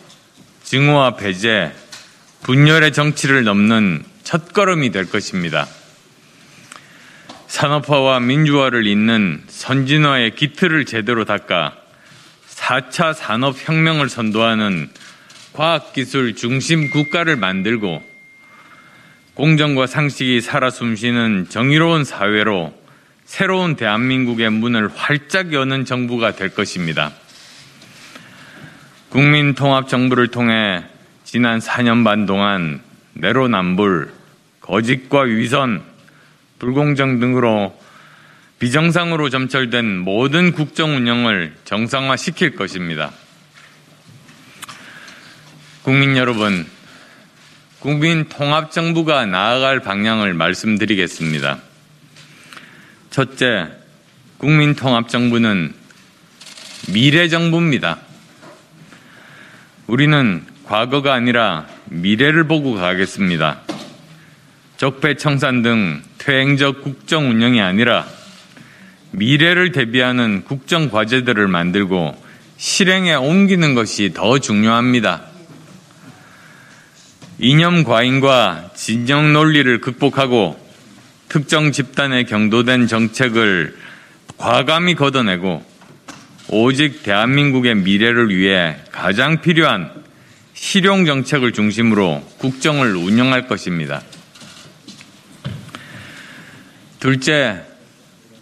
증오와 배제, 분열의 정치를 넘는 첫걸음이 될 것입니다. 산업화와 민주화를 잇는 선진화의 기틀을 제대로 닦아 4차 산업혁명을 선도하는 과학기술 중심 국가를 만들고 공정과 상식이 살아 숨쉬는 정의로운 사회로 새로운 대한민국의 문을 활짝 여는 정부가 될 것입니다. 국민통합정부를 통해 지난 4년 반 동안 내로남불, 거짓과 위선, 불공정 등으로 비정상으로 점철된 모든 국정 운영을 정상화시킬 것입니다. 국민 여러분, 국민 통합정부가 나아갈 방향을 말씀드리겠습니다. 첫째, 국민 통합정부는 미래 정부입니다. 우리는 과거가 아니라 미래를 보고 가겠습니다. 적폐청산 등 퇴행적 국정 운영이 아니라 미래를 대비하는 국정 과제들을 만들고 실행에 옮기는 것이 더 중요합니다. 이념 과잉과 진영 논리를 극복하고 특정 집단에 경도된 정책을 과감히 걷어내고 오직 대한민국의 미래를 위해 가장 필요한 실용 정책을 중심으로 국정을 운영할 것입니다. 둘째,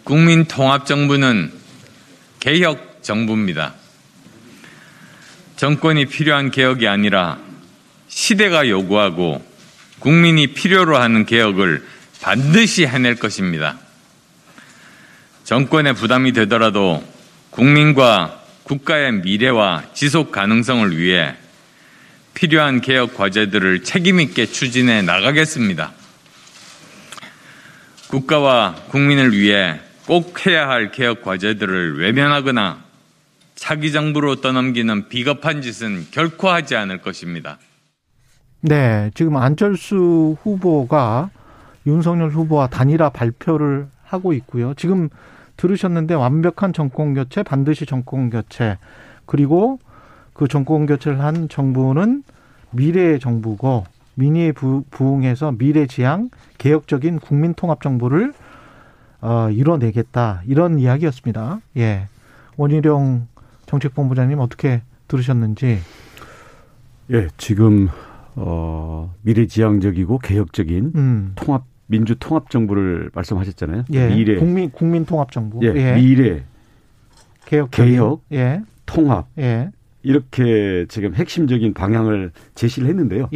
국민통합정부는 개혁 정부입니다. 정권이 필요한 개혁이 아니라 시대가 요구하고 국민이 필요로 하는 개혁을 반드시 해낼 것입니다. 정권의 부담이 되더라도 국민과 국가의 미래와 지속 가능성을 위해 필요한 개혁 과제들을 책임있게 추진해 나가겠습니다. 국가와 국민을 위해 꼭 해야 할 개혁 과제들을 외면하거나 차기 정부로 떠넘기는 비겁한 짓은 결코 하지 않을 것입니다.
네, 지금 안철수 후보가 윤석열 후보와 단일화 발표를 하고 있고요. 지금 들으셨는데 완벽한 정권 교체, 반드시 정권 교체. 그리고 그 정권 교체를 한 정부는 미래의 정부고 민의에 부응해서 미래지향 개혁적인 국민통합 정부를 어, 이뤄내겠다 이런 이야기였습니다. 예, 원희룡 정책본부장님 어떻게 들으셨는지?
예, 지금 어, 미래지향적이고 개혁적인 음. 통합 민주 통합 정부를 말씀하셨잖아요.
예, 미래 국민 국민 통합 정부.
예, 예. 미래
개혁
개혁 예. 통합 예. 이렇게 지금 핵심적인 방향을 제시를 했는데요.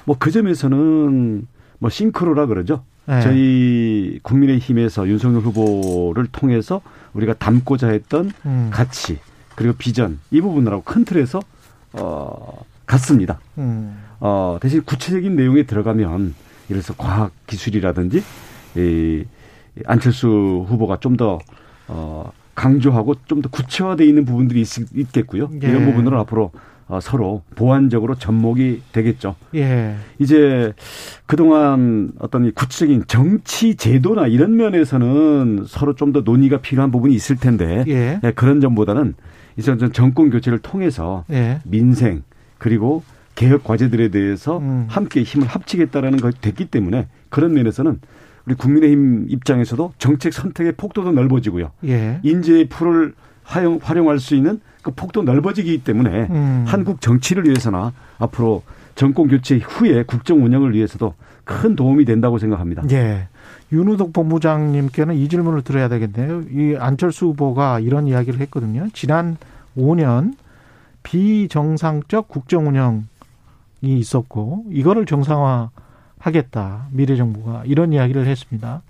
예. 뭐그 점에서는 뭐 싱크로라 그러죠. 예. 저희 국민의힘에서 윤석열 후보를 통해서 우리가 담고자 했던 음. 가치 그리고 비전 이 부분하고 큰 틀에서 어 같습니다. 음. 어 대신 구체적인 내용에 들어가면 예를 들어서 과학 기술이라든지 이 안철수 후보가 좀더 어, 강조하고 좀 더 구체화되어 있는 부분들이 있, 겠고요 예. 이런 부분으로 앞으로 어, 서로 보완적으로 접목이 되겠죠. 예. 이제 그동안 어떤 이 구체적인 정치 제도나 이런 면에서는 서로 좀 더 논의가 필요한 부분이 있을 텐데 예. 예, 그런 점보다는 이제 정권 교체를 통해서 예. 민생 그리고 개혁 과제들에 대해서 음. 함께 힘을 합치겠다라는 것이 됐기 때문에 그런 면에서는 우리 국민의힘 입장에서도 정책 선택의 폭도도 넓어지고요. 예. 인재의 풀을 활용, 활용할 수 있는 그 폭도 넓어지기 때문에 음. 한국 정치를 위해서나 앞으로 정권 교체 후에 국정 운영을 위해서도 큰 도움이 된다고 생각합니다.
예. 윤우덕 본부장님께는 이 질문을 드려야 되겠네요. 이 안철수 후보가 이런 이야기를 했거든요. 지난 5년 비정상적 국정 운영 있었고 이거를 정상화 하겠다 미래 정부가 이런 이야기를 했습니다.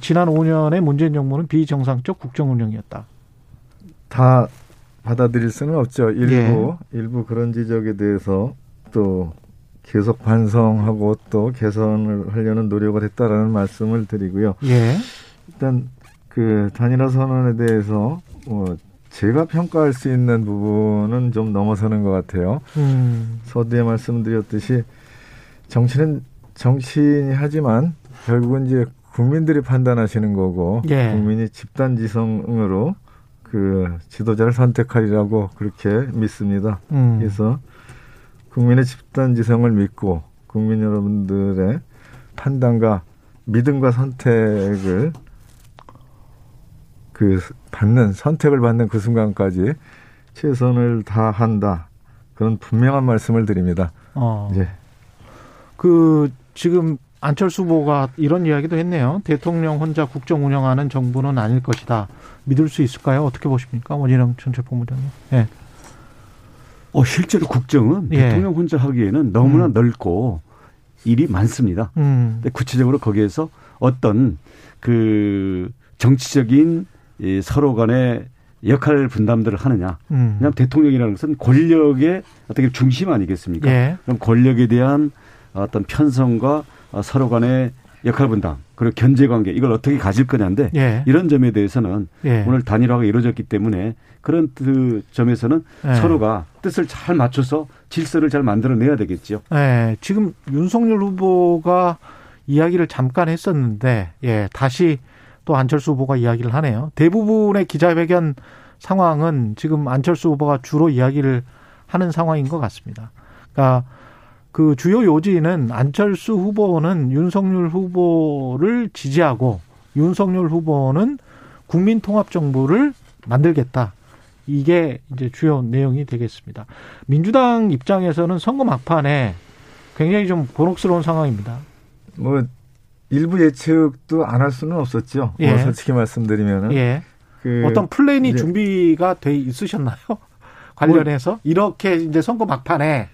지난 5년의 문재인 정부는 비정상적 국정 운영이었다.
다 받아들일 수는 없죠. 일부 예. 일부 그런 지적에 대해서 또 계속 반성하고 또 개선을 하려는 노력을 했다라는 말씀을 드리고요. 예. 일단 그 단일화 선언에 대해서 뭐 제가 평가할 수 있는 부분은 좀 넘어서는 것 같아요. 음. 서두에 말씀드렸듯이 정치는 정치인이 하지만 결국은 이제 국민들이 판단하시는 거고 예. 국민이 집단 지성으로 그 지도자를 선택하리라고 그렇게 믿습니다. 음. 그래서 국민의 집단 지성을 믿고 국민 여러분들의 판단과 믿음과 선택을 그 받는 선택을 받는 그 순간까지 최선을 다한다 그런 분명한 말씀을 드립니다. 어. 이제
그 지금 안철수 후보가 이런 이야기도 했네요. 대통령 혼자 국정 운영하는 정부는 아닐 것이다. 믿을 수 있을까요? 어떻게 보십니까? 원희룡 전체본부장님. 예.
어, 실제로 국정은 예. 대통령 혼자 하기에는 너무나 음. 넓고 일이 많습니다. 음. 근데 구체적으로 거기에서 어떤 그 정치적인 이 서로 간의 역할 분담들을 하느냐. 음. 왜냐하면 대통령이라는 것은 권력의 어떻게 중심 아니겠습니까? 예. 그럼 권력에 대한 어떤 편성과 서로 간의 역할 분담 그리고 견제 관계 이걸 어떻게 가질 거냐인데 예. 이런 점에 대해서는 예. 오늘 단일화가 이루어졌기 때문에 그런 그 점에서는 예. 서로가 뜻을 잘 맞춰서 질서를 잘 만들어내야 되겠죠.
예. 지금 윤석열 후보가 이야기를 잠깐 했었는데 예 다시 또 안철수 후보가 이야기를 하네요. 대부분의 기자회견 상황은 지금 안철수 후보가 주로 이야기를 하는 상황인 것 같습니다. 그러니까 그 주요 요지는 안철수 후보는 윤석열 후보를 지지하고 윤석열 후보는 국민통합정부를 만들겠다. 이게 이제 주요 내용이 되겠습니다. 민주당 입장에서는 선거 막판에 굉장히 좀 곤혹스러운 상황입니다.
뭐 일부 예측도 안 할 수는 없었죠. 뭐
예.
뭐 솔직히 말씀드리면은
예.
그
어떤 플랜이
이제
준비가 돼 있으셨나요? 관련해서 이렇게 이제 선거 막판에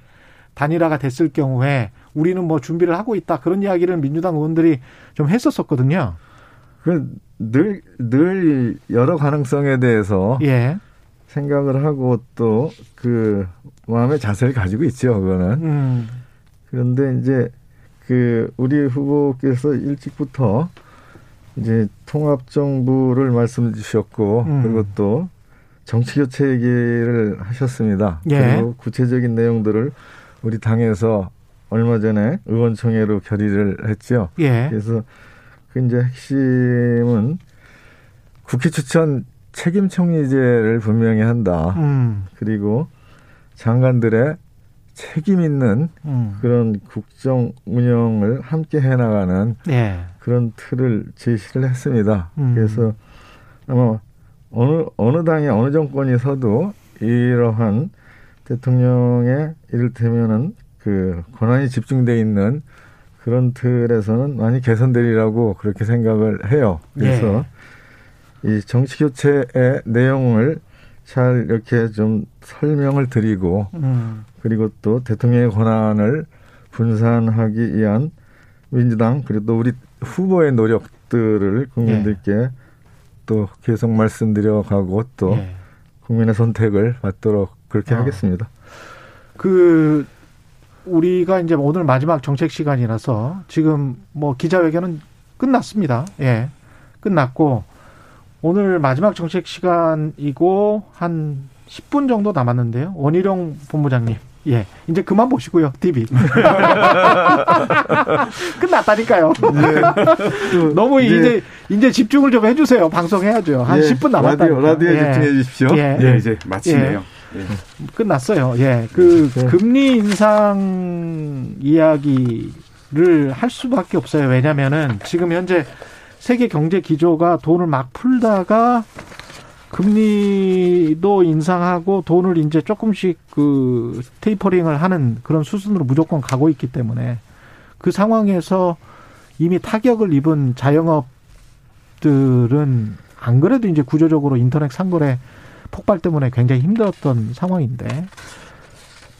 단일화가 됐을 경우에 우리는 뭐 준비를 하고 있다 그런 이야기를 민주당 의원들이 좀 했었었거든요.
그늘 늘 여러 가능성에 대해서
예.
생각을 하고 또 그 마음의 자세를 가지고 있죠. 그거는.
음.
그런데 이제 그 우리 후보께서 일찍부터 이제 통합 정부를 말씀 주셨고
음.
그리고 또 정치 교체 얘기를 하셨습니다.
예.
그리고 구체적인 내용들을 우리 당에서 얼마 전에 의원총회로 결의를 했죠.
예.
그래서 그 이제 핵심은 국회 추천 책임 총리제를 분명히 한다.
음.
그리고 장관들의 책임 있는
음.
그런 국정 운영을 함께 해 나가는
예.
그런 틀을 제시를 했습니다.
음.
그래서 아마 어느 어느 당이 어느 정권이 서도 이러한 대통령의 이를테면은 그 권한이 집중돼 있는 그런 틀에서는 많이 개선되리라고 그렇게 생각을 해요. 그래서 이 정치 교체의 내용을 잘 이렇게 좀 설명을 드리고
음.
그리고 또 대통령의 권한을 분산하기 위한 민주당 그리고 또 우리 후보의 노력들을 국민들께 또 계속 말씀드려 가고 또
예.
국민의 선택을 받도록 그렇게
어.
하겠습니다.
그 우리가 이제 오늘 마지막 정책 시간이라서 지금 뭐 기자회견은 끝났습니다. 예. 끝났고 오늘 마지막 정책 시간이고 한 10분 정도 남았는데요. 원희룡 본부장님. 예. 이제 그만 보시고요. TV. (laughs) 끝났다니까요. (laughs) 너무
이제-
이제 이제 집중을 좀 해 주세요. 방송해야죠. 한
예,
10분 남았다.
라디오 라디오에 집중해 주십시오.
예.
예, 이제 마치네요.
끝났어요. 예. 그
네.
금리 인상 이야기를 할 수밖에 없어요. 왜냐면은 지금 현재 세계 경제 기조가 돈을 막 풀다가 금리도 인상하고 돈을 이제 조금씩 그 테이퍼링을 하는 그런 수순으로 무조건 가고 있기 때문에 그 상황에서 이미 타격을 입은 자영업들은 안 그래도 이제 구조적으로 인터넷 상거래 폭발 때문에 굉장히 힘들었던 상황인데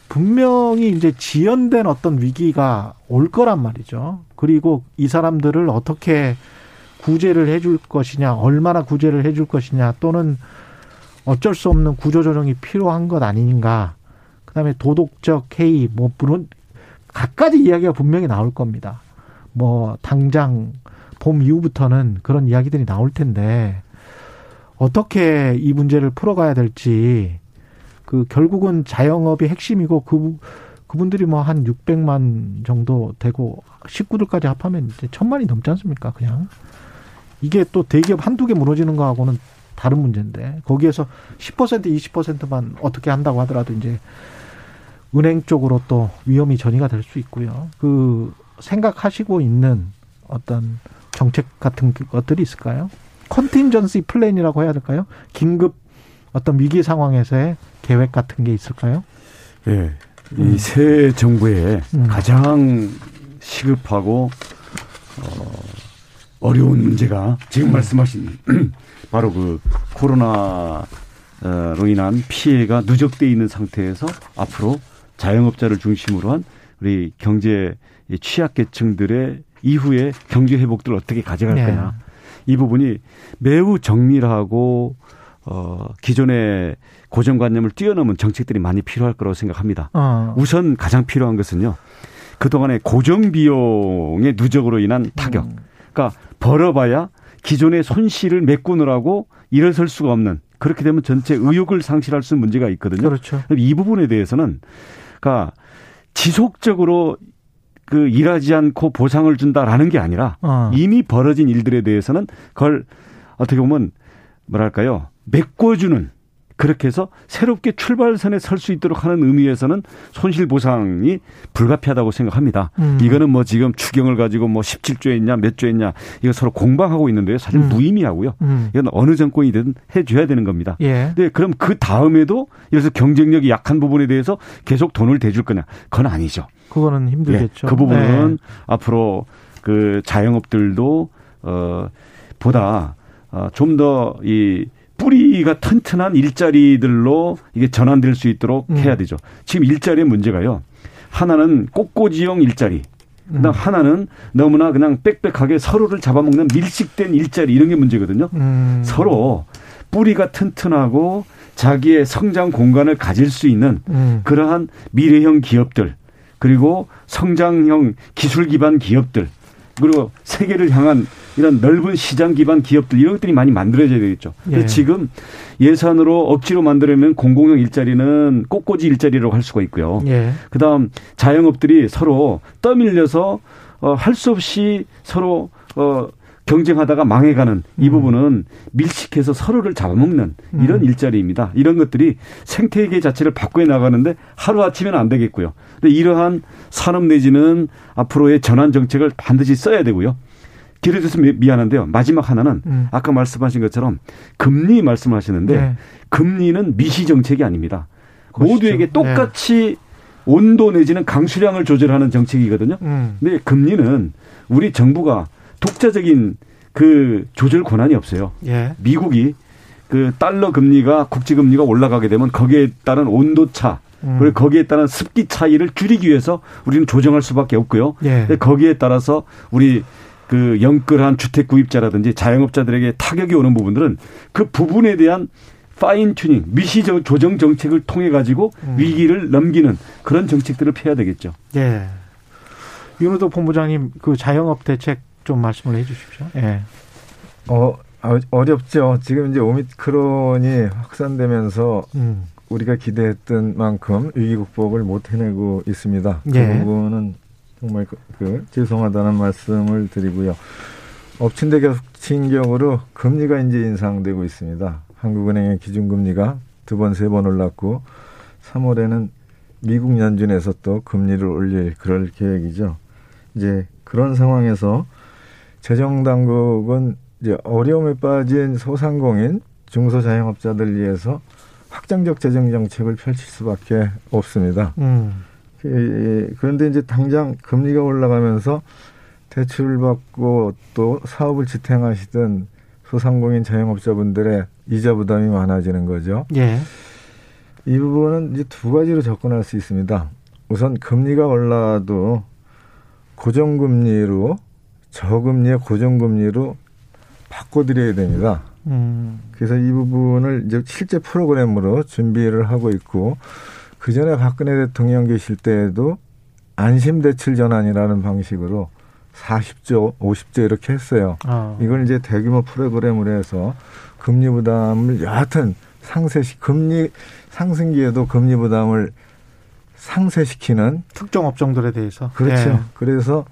분명히 이제 지연된 어떤 위기가 올 거란 말이죠. 그리고 이 사람들을 어떻게 구제를 해줄 것이냐, 얼마나 구제를 해줄 것이냐, 또는 어쩔 수 없는 구조조정이 필요한 것 아닌가. 그 다음에 도덕적 해이, 뭐 물론 갖가지 이야기가 분명히 나올 겁니다. 뭐 당장 봄 이후부터는 그런 이야기들이 나올 텐데 어떻게 이 문제를 풀어가야 될지 그 결국은 자영업이 핵심이고 그 그분들이 뭐 한 600만 정도 되고 식구들까지 합하면 이제 천만이 넘지 않습니까? 그냥 이게 또 대기업 한두 개 무너지는 거하고는 다른 문제인데 거기에서 10% 20%만 어떻게 한다고 하더라도 이제 은행 쪽으로 또 위험이 전이가 될 수 있고요. 그 생각하시고 있는 어떤 정책 같은 것들이 있을까요? 컨틴전시 플랜이라고 해야 될까요? 긴급 어떤 위기 상황에서의 계획 같은 게 있을까요?
예.
음.
이새 정부의
음.
가장 시급하고 어, 어려운 문제가 지금 말씀하신 (clears throat) 바로 그 코로나로 인한 피해가 누적돼 있는 상태에서 앞으로 자영업자를 중심으로 한 우리 경제 취약계층들의 이후에 경제 회복들을 어떻게 가져갈
네.
거냐 이 부분이 매우 정밀하고 어 기존의 고정관념을 뛰어넘은 정책들이 많이 필요할 거라고 생각합니다.
어.
우선 가장 필요한 것은요. 그동안의 고정 비용의 누적으로 인한 타격.
음.
그러니까 벌어봐야 기존의 손실을 메꾸느라고 일어설 수가 없는 그렇게 되면 전체 의욕을 상실할 수 있는 문제가 있거든요.
그렇죠.
이 부분에 대해서는 그러니까 지속적으로 그 일하지 않고 보상을 준다라는 게 아니라
어.
이미 벌어진 일들에 대해서는 그걸 어떻게 보면 뭐랄까요 메꿔주는 그렇게 해서 새롭게 출발선에 설 수 있도록 하는 의미에서는 손실 보상이 불가피하다고 생각합니다. 음. 이거는 뭐 지금 추경을 가지고 뭐 17조 했냐 몇조 했냐 이거 서로 공방하고 있는데요. 사실 음. 무의미하고요. 음. 이건 어느 정권이든 해줘야 되는 겁니다. 예. 네, 그럼 그 다음에도 이래서 경쟁력이 약한 부분에 대해서 계속 돈을 대줄 거냐? 그건 아니죠.
그거는 힘들겠죠.
예, 그 부분은 네. 앞으로 그 자영업들도 어 보다 어, 좀더 이 뿌리가 튼튼한 일자리들로 이게 전환될 수 있도록 음. 해야 되죠. 지금 일자리의 문제가요. 하나는 꽃꽂이용 일자리. 그다음 음. 하나는 너무나 그냥 빽빽하게 서로를 잡아먹는 밀식된 일자리 이런 게 문제거든요. 음. 서로 뿌리가 튼튼하고 자기의 성장 공간을 가질 수 있는 음. 그러한 미래형 기업들 그리고 성장형 기술 기반 기업들 그리고 세계를 향한 이런 넓은 시장 기반 기업들 이런 것들이 많이 만들어져야 되겠죠. 예. 지금 예산으로 억지로 만들려면 공공형 일자리는 꽃꽂이 일자리라고 할 수가 있고요. 예. 그다음 자영업들이 서로 떠밀려서 어, 할 수 없이 서로 어, 경쟁하다가 망해가는 이 음. 부분은 밀식해서 서로를 잡아먹는 이런 음. 일자리입니다. 이런 것들이 생태계 자체를 바꾸어 나가는데 하루아침에는 안 되겠고요. 근데 이러한 산업 내지는 앞으로의 전환 정책을 반드시 써야 되고요. 길에 들어서 미안한데요. 마지막 하나는 음. 아까 말씀하신 것처럼 금리 말씀하시는데 네. 금리는 미시 정책이 아닙니다. 그렇죠. 모두에게 똑같이 네. 온도 내지는 강수량을 조절하는 정책이거든요. 음. 근데 금리는 우리 정부가 독자적인 그 조절 권한이 없어요. 예. 미국이 그 달러 금리가 국제 금리가 올라가게 되면 거기에 따른 온도 차 음. 그리고 거기에 따른 습기 차이를 줄이기 위해서 우리는 조정할 수밖에 없고요. 예. 거기에 따라서 우리 그 영끌한 주택 구입자라든지 자영업자들에게 타격이 오는 부분들은 그 부분에 대한 fine tuning, 미시 조정 정책을 통해 가지고 음. 위기를 넘기는 그런 정책들을 펴야 되겠죠.
예. 윤호도 본부장님 그 자영업 대책 좀 말씀을 해 주십시오. 예.
어, 어렵죠. 지금 이제 오미크론이 확산되면서 음. 우리가 기대했던 만큼 위기 극복을 못 해내고 있습니다. 그 예. 부분은 정말 그, 그 죄송하다는 말씀을 드리고요. 엎친 데 겹친 격으로 금리가 이제 인상되고 있습니다. 한국은행의 기준금리가 두 번, 세 번 올랐고 3월에는 미국 연준에서 또 금리를 올릴 그럴 계획이죠. 이제 그런 상황에서 재정당국은 이제 어려움에 빠진 소상공인 중소자영업자들 위해서 확장적 재정 정책을 펼칠 수밖에 없습니다. 음. 그런데 이제 당장 금리가 올라가면서 대출을 받고 또 사업을 지탱하시던 소상공인 자영업자분들의 이자 부담이 많아지는 거죠. 예. 이 부분은 이제 두 가지로 접근할 수 있습니다. 우선 금리가 올라도 고정금리로 저금리의 고정금리로 바꿔드려야 됩니다. 음. 그래서 이 부분을 이제 실제 프로그램으로 준비를 하고 있고 그 전에 박근혜 대통령 계실 때에도 안심 대출 전환이라는 방식으로 40조, 50조 이렇게 했어요. 아. 이걸 이제 대규모 프로그램으로 해서 금리 부담을 여하튼 상세시 금리 상승기에도 금리 부담을 상쇄시키는
특정 업종들에 대해서
그렇죠. 네. 그래서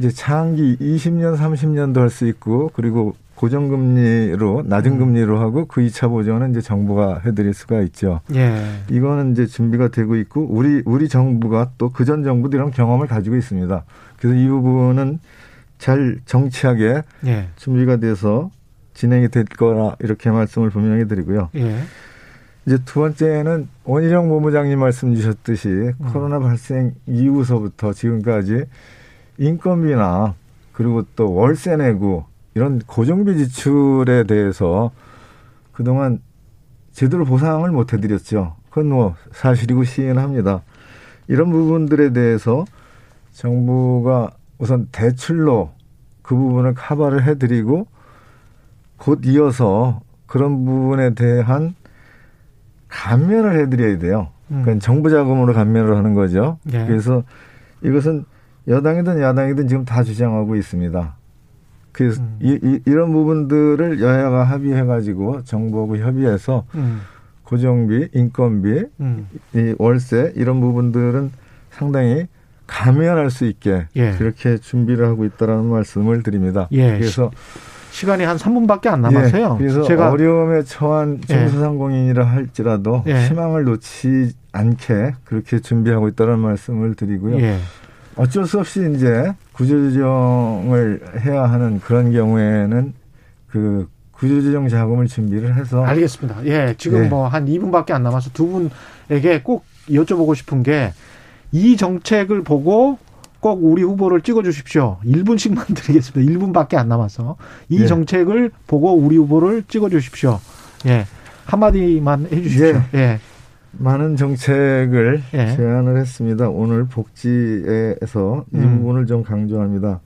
이제 장기 20년, 30년도 할 수 있고 그리고 고정금리로 낮은 음. 금리로 하고 그 2차 보전은 이제 정부가 해드릴 수가 있죠. 예. 이거는 이제 준비가 되고 있고 우리 우리 정부가 또 그 전 정부들이랑 경험을 가지고 있습니다. 그래서 이 부분은 잘 정치하게 예. 준비가 돼서 진행이 될 거라 이렇게 말씀을 분명히 드리고요. 예. 이제 두 번째는 원희룡 본부장님 말씀 주셨듯이 음. 코로나 발생 이후서부터 지금까지 인건비나 그리고 또 월세 내고 이런 고정비 지출에 대해서 그동안 제대로 보상을 못 해드렸죠. 그건 뭐 사실이고 시인합니다. 이런 부분들에 대해서 정부가 우선 대출로 그 부분을 커버를 해드리고 곧 이어서 그런 부분에 대한 감면을 해드려야 돼요. 음. 그건 정부 자금으로 감면을 하는 거죠. 예. 그래서 이것은 여당이든 야당이든 지금 다 주장하고 있습니다. 그래서 음. 이, 이, 런 부분들을 여야가 합의해가지고 정부하고 협의해서 음. 고정비, 인건비, 음. 이 월세 이런 부분들은 상당히 감면할 수 있게 예. 그렇게 준비를 하고 있다라는 말씀을 드립니다. 예. 그래서
시 간이 한 3분밖에 안 남았어요.
예, 그래서
제가
어려움에 처한 중소상공인이라 할지라도
예.
희망을 놓지 않게 그렇게 준비하고 있다는 말씀을 드리고요.
예.
어쩔 수 없이 이제 구조조정을 해야 하는 그런 경우에는 그 구조조정 자금을 준비를 해서
알겠습니다. 예, 지금
예.
뭐한 2분밖에 안 남아서 두 분에게 꼭 여쭤보고 싶은 게 이 정책을 보고 꼭 우리 후보를 찍어 주십시오. 1분씩만 (laughs) 드리겠습니다. 1분밖에 안 남아서 이
예.
정책을 보고 우리 후보를 찍어 주십시오. 예. 한마디만 해 주십시오. 예.
많은 정책을
예.
제안을 했습니다. 오늘 복지에서 이
음.
부분을 좀 강조합니다.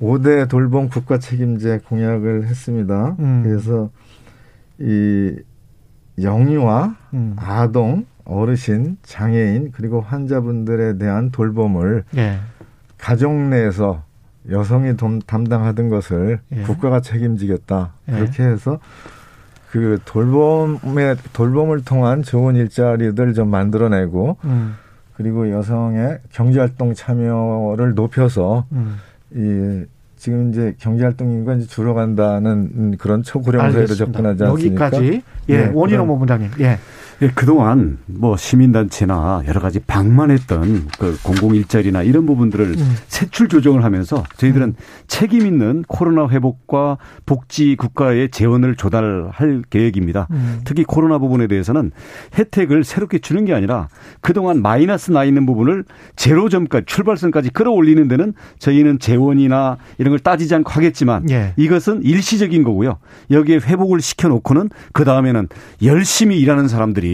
5대 돌봄 국가 책임제 공약을 했습니다.
음.
그래서 이 영유아,
음.
아동, 어르신, 장애인 그리고 환자분들에 대한 돌봄을
예.
가족 내에서 여성이 돈- 담당하던 것을
예.
국가가 책임지겠다.
예.
그렇게 해서 그 돌봄의 돌봄을 통한 좋은 일자리들 좀 만들어내고
음.
그리고 여성의 경제활동 참여를 높여서
음.
이 지금 이제 경제활동 인구가 이제 줄어간다는 음, 그런 초고령 사회로
알겠습니다.
접근하지 않습니까?
여기까지 예,
네,
원희룡 본부장님. 예.
예, 그동안 뭐 시민단체나 여러 가지 방만했던 그 공공 일자리나 이런 부분들을
음.
세출 조정을 하면서 저희들은 책임 있는 코로나 회복과 복지 국가의 재원을 조달할 계획입니다.
음.
특히 코로나 부분에 대해서는 혜택을 새롭게 주는 게 아니라 그동안 마이너스 나 있는 부분을 제로점까지 출발선까지 끌어올리는 데는 저희는 재원이나 이런 걸 따지지 않고 하겠지만
예.
이것은 일시적인 거고요. 여기에 회복을 시켜놓고는 그 다음에는 열심히 일하는 사람들이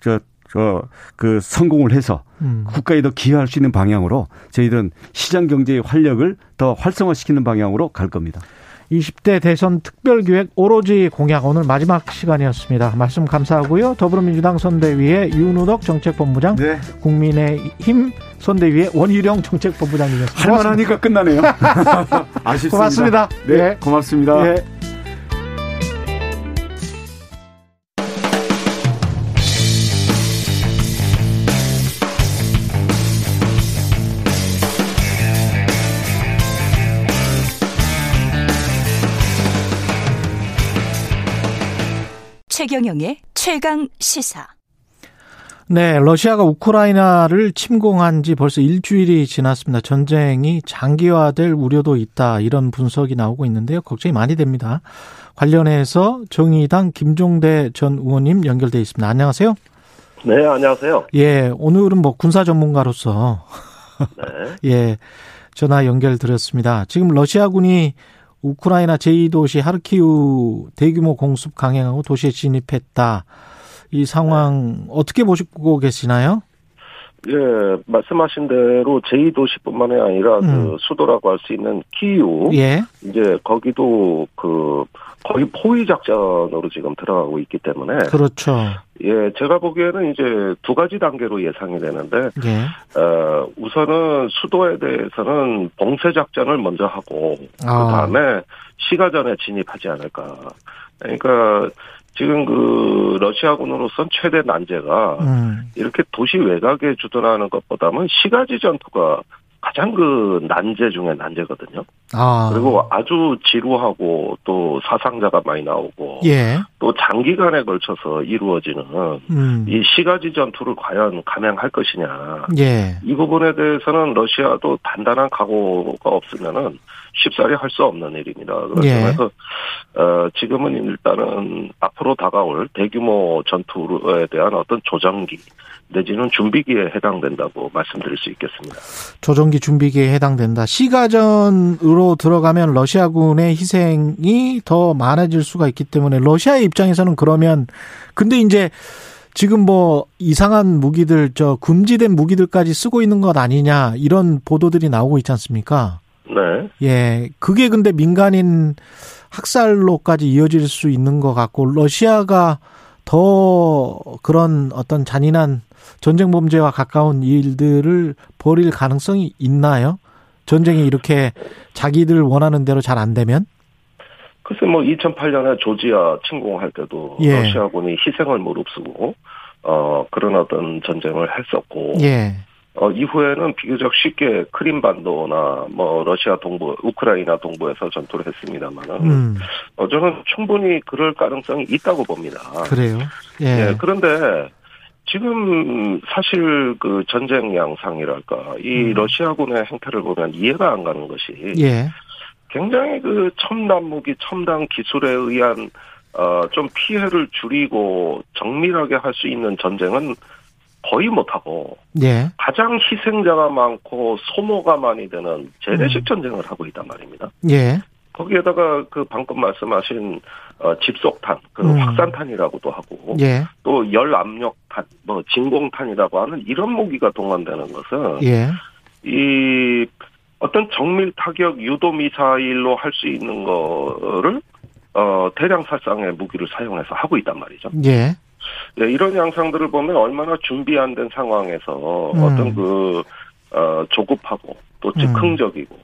저, 저, 그 성공을 해서
음.
국가에 더 기여할 수 있는 방향으로 저희들은 시장 경제의 활력을 더 활성화시키는 방향으로 갈 겁니다.
20대 대선 특별기획 오로지 공약 오늘 마지막 시간이었습니다. 말씀 감사하고요. 더불어민주당 선대위의 윤우덕 정책본부장,
네.
국민의힘 선대위의 원희룡 정책본부장님이었습니다.
할만하니까 끝나네요. (laughs) 아쉽습니다.
고맙습니다.
네,
예.
고맙습니다.
예.
최경영의 최강 시사.
네, 러시아가 우크라이나를 침공한 지 벌써 일주일이 지났습니다. 전쟁이 장기화될 우려도 있다. 이런 분석이 나오고 있는데요. 걱정이 많이 됩니다. 관련해서 정의당 김종대 전 의원님 연결돼 있습니다. 안녕하세요.
네, 안녕하세요.
예, 오늘은 뭐 군사 전문가로서
네. (laughs)
예, 전화 연결드렸습니다. 지금 러시아군이 우크라이나 제2도시 하르키우 대규모 공습 강행하고 도시에 진입했다. 이 상황 어떻게 보시고 계시나요?
예, 말씀하신 대로 제2도시뿐만이 아니라
음.
그 수도라고 할 수 있는 키이우.
예.
이제 거기도 그 거의 포위 작전으로 지금 들어가고 있기 때문에
그렇죠.
예, 제가 보기에는 이제 두 가지 단계로 예상이 되는데
예.
어, 우선은 수도에 대해서는 봉쇄 작전을 먼저 하고
아.
그다음에 시가전에 진입하지 않을까. 그러니까 지금 그 러시아군으로선 최대 난제가
음.
이렇게 도시 외곽에 주둔하는 것보다는 시가지 전투가 가장 그 난제 중에 난제거든요.
아.
그리고 아주 지루하고 또 사상자가 많이 나오고
예.
또 장기간에 걸쳐서 이루어지는
음.
이 시가지 전투를 과연 감행할 것이냐.
예.
이 부분에 대해서는 러시아도 단단한 각오가 없으면은 쉽사리 할 수 없는 일입니다. 그런
예.
점에서 어, 지금은 일단은 앞으로 다가올 대규모 전투에 대한 어떤 조정기 내지는 준비기에 해당된다고 말씀드릴 수 있겠습니다.
조정기 준비기에 해당된다. 시가전으로 들어가면 러시아군의 희생이 더 많아질 수가 있기 때문에 러시아의 입장에서는 그러면 근데 이제 지금 뭐 이상한 무기들 저 금지된 무기들까지 쓰고 있는 것 아니냐 이런 보도들이 나오고 있지 않습니까?
네.
예. 그게 근데 민간인 학살로까지 이어질 수 있는 것 같고 러시아가 더 그런 어떤 잔인한 전쟁 범죄와 가까운 일들을 벌일 가능성이 있나요? 전쟁이 이렇게 자기들 원하는 대로 잘 안 되면?
글쎄 뭐 2008년에 조지아 침공할 때도
예.
러시아군이 희생을 무릅쓰고 어 그런 어떤 전쟁을 했었고
예.
어, 이후에는 비교적 쉽게 크림반도나 뭐 러시아 동부, 우크라이나 동부에서 전투를 했습니다만은
음,
어, 저는 충분히 그럴 가능성이 있다고 봅니다.
그래요. 예.
예, 그런데 지금 사실 그 전쟁 양상이랄까 이
음.
러시아군의 행태를 보면 이해가 안 가는 것이
예.
굉장히 그 첨단 무기, 첨단 기술에 의한 어 좀 피해를 줄이고 정밀하게 할 수 있는 전쟁은 거의 못하고
예.
가장 희생자가 많고 소모가 많이 되는 재래식
음.
전쟁을 하고 있단 말입니다.
예.
거기에다가 그 방금 말씀하신 어, 집속탄, 그
음.
확산탄이라고도 하고
예.
또 열압력탄, 뭐 진공탄이라고 하는 이런 무기가 동원되는 것은
예.
이 어떤 정밀 타격 유도 미사일로 할 수 있는 거를 어 대량 살상의 무기를 사용해서 하고 있단 말이죠.
예.
예, 이런 양상들을 보면 얼마나 준비 안 된 상황에서
음.
어떤 그 어, 조급하고 또 즉흥적이고